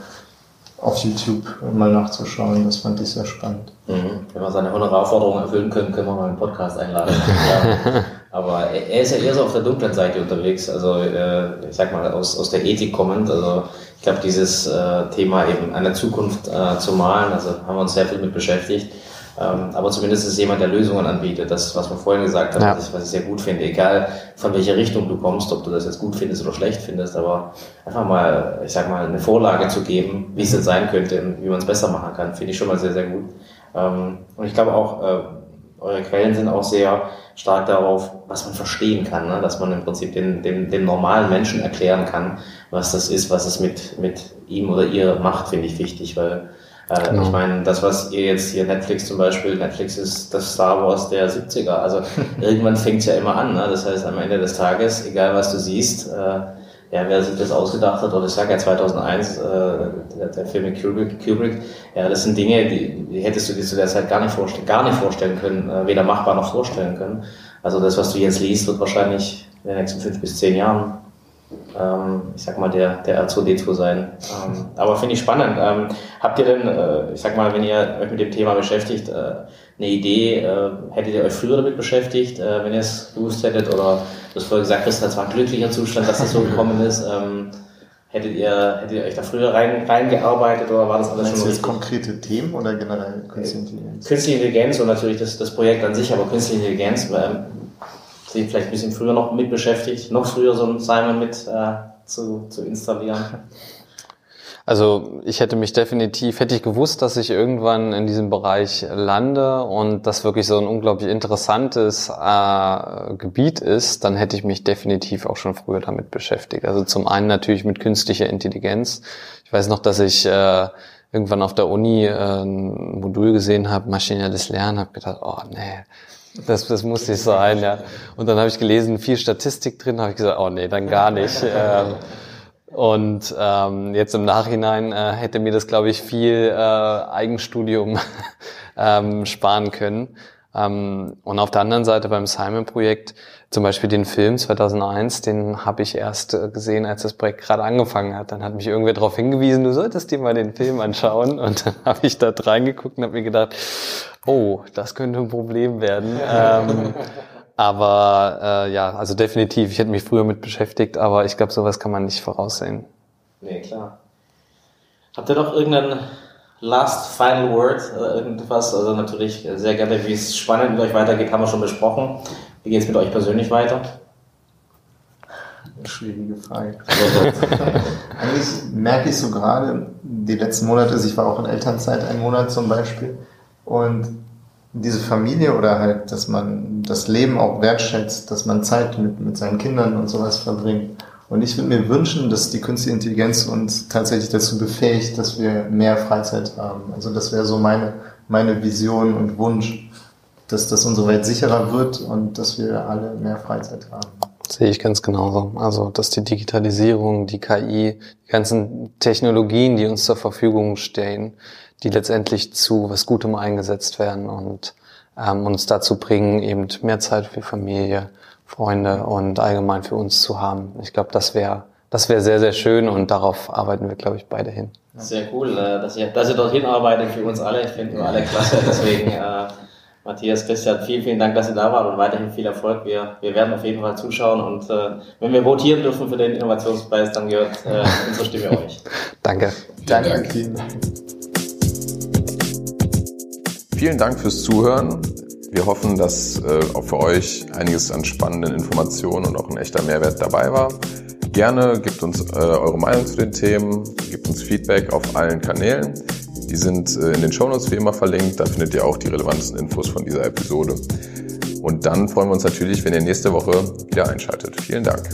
auf YouTube mal nachzuschauen. Das fand ich sehr spannend. Mhm. Wenn wir seine Honorarforderungen erfüllen können, können wir mal einen Podcast einladen. ja. Aber er ist ja eher so auf der dunklen Seite unterwegs, also äh, ich sag mal aus, aus der Ethik kommend. Also ich glaube, dieses äh, Thema eben eine Zukunft äh, zu malen, also haben wir uns sehr viel mit beschäftigt. Ähm, aber zumindest ist jemand, der Lösungen anbietet. Das, was man vorhin gesagt hat, ja. was, ich, was ich sehr gut finde. Egal von welcher Richtung du kommst, ob du das jetzt gut findest oder schlecht findest, aber einfach mal, ich sag mal, eine Vorlage zu geben, wie es denn sein könnte und wie man es besser machen kann, finde ich schon mal sehr, sehr gut. Ähm, und ich glaube auch, äh, eure Quellen sind auch sehr stark darauf, was man verstehen kann, ne? dass man im Prinzip den, dem, dem normalen Menschen erklären kann, was das ist, was es mit, mit ihm oder ihr macht, finde ich wichtig, weil äh, genau. Ich meine, das, was ihr jetzt hier Netflix zum Beispiel, Netflix ist das Star Wars der 70er. Also irgendwann fängt es ja immer an. Ne? Das heißt, am Ende des Tages, egal was du siehst, äh, ja, wer sich das ausgedacht hat, oder ich sage ja 2001, äh, der, der Film mit Kubrick, Kubrick, ja, das sind Dinge, die, die hättest du dir zu der Zeit gar nicht vorstellen, gar nicht vorstellen können, äh, weder machbar noch vorstellen können. Also das, was du jetzt liest, wird wahrscheinlich in den nächsten fünf bis zehn Jahren ähm, ich sag mal, der, der R2D2 sein. Ähm, aber finde ich spannend. Ähm, habt ihr denn, äh, ich sag mal, wenn ihr euch mit dem Thema beschäftigt, äh, eine Idee, äh, hättet ihr euch früher damit beschäftigt, äh, wenn ihr es gewusst hättet? Oder du hast vorher gesagt, das war ein glücklicher Zustand, dass das so gekommen ist. Ähm, hättet ihr, hättet ihr euch da früher rein, reingearbeitet oder war das alles Meinst schon richtig? konkrete Themen oder generell Künstliche Intelligenz? Künstliche Intelligenz und natürlich das, das Projekt an sich, aber Künstliche Intelligenz, ähm, sich vielleicht ein bisschen früher noch mit beschäftigt, noch früher so ein Simon mit äh, zu, zu installieren? Also ich hätte mich definitiv, hätte ich gewusst, dass ich irgendwann in diesem Bereich lande und das wirklich so ein unglaublich interessantes äh, Gebiet ist, dann hätte ich mich definitiv auch schon früher damit beschäftigt. Also zum einen natürlich mit künstlicher Intelligenz. Ich weiß noch, dass ich äh, irgendwann auf der Uni äh, ein Modul gesehen habe, maschinelles Lernen, habe gedacht, oh nee, das, das muss nicht sein, ja. Und dann habe ich gelesen, viel Statistik drin, habe ich gesagt, oh nee, dann gar nicht. Ähm, und ähm, jetzt im Nachhinein äh, hätte mir das, glaube ich, viel äh, Eigenstudium ähm, sparen können. Ähm, und auf der anderen Seite beim Simon-Projekt, zum Beispiel den Film 2001, den habe ich erst äh, gesehen, als das Projekt gerade angefangen hat. Dann hat mich irgendwer darauf hingewiesen, du solltest dir mal den Film anschauen. Und dann habe ich da reingeguckt und habe mir gedacht, oh, das könnte ein Problem werden. ähm, aber äh, ja, also definitiv, ich hätte mich früher mit beschäftigt, aber ich glaube, sowas kann man nicht voraussehen. Nee, klar. Habt ihr noch irgendeinen Last Final Word oder irgendwas? Also natürlich sehr gerne, wie es spannend mit euch weitergeht, haben wir schon besprochen. Wie geht es mit euch persönlich weiter? Schwierige Frage. Eigentlich merke ich so gerade, die letzten Monate, also ich war auch in Elternzeit einen Monat zum Beispiel, und diese Familie oder halt, dass man das Leben auch wertschätzt, dass man Zeit mit, mit seinen Kindern und sowas verbringt. Und ich würde mir wünschen, dass die künstliche Intelligenz uns tatsächlich dazu befähigt, dass wir mehr Freizeit haben. Also das wäre so meine, meine Vision und Wunsch, dass das unsere Welt sicherer wird und dass wir alle mehr Freizeit haben. Sehe ich ganz genauso. Also, dass die Digitalisierung, die KI, die ganzen Technologien, die uns zur Verfügung stehen, die letztendlich zu was Gutem eingesetzt werden und ähm, uns dazu bringen, eben mehr Zeit für Familie, Freunde und allgemein für uns zu haben. Ich glaube, das wäre das wäre sehr, sehr schön und darauf arbeiten wir, glaube ich, beide hin. Sehr cool, äh, dass ihr, dass ihr dorthin arbeitet für uns alle. Ich finde wir alle klasse. Deswegen, äh, Matthias, Christian, vielen, vielen Dank, dass ihr da wart und weiterhin viel Erfolg. Wir, wir werden auf jeden Fall zuschauen und äh, wenn wir votieren dürfen für den Innovationspreis, dann gehört äh, unsere Stimme euch. Danke. Danke. Danke. Vielen Dank fürs Zuhören. Wir hoffen, dass äh, auch für euch einiges an spannenden Informationen und auch ein echter Mehrwert dabei war. Gerne gebt uns äh, eure Meinung zu den Themen, gebt uns Feedback auf allen Kanälen. Die sind äh, in den Shownotes wie immer verlinkt. Da findet ihr auch die relevantesten Infos von dieser Episode. Und dann freuen wir uns natürlich, wenn ihr nächste Woche wieder einschaltet. Vielen Dank.